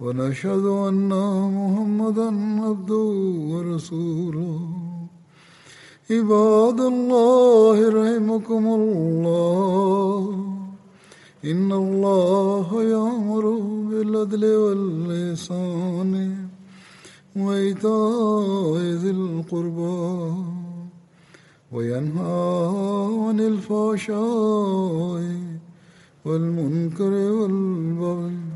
ونشهد أن محمدا عبده ورسوله. عباد الله رحمكم الله. إن الله يأمر بالعدل واللسان وإيتاء ذي القربى وينهى عن الفحشاء والمنكر والبغي.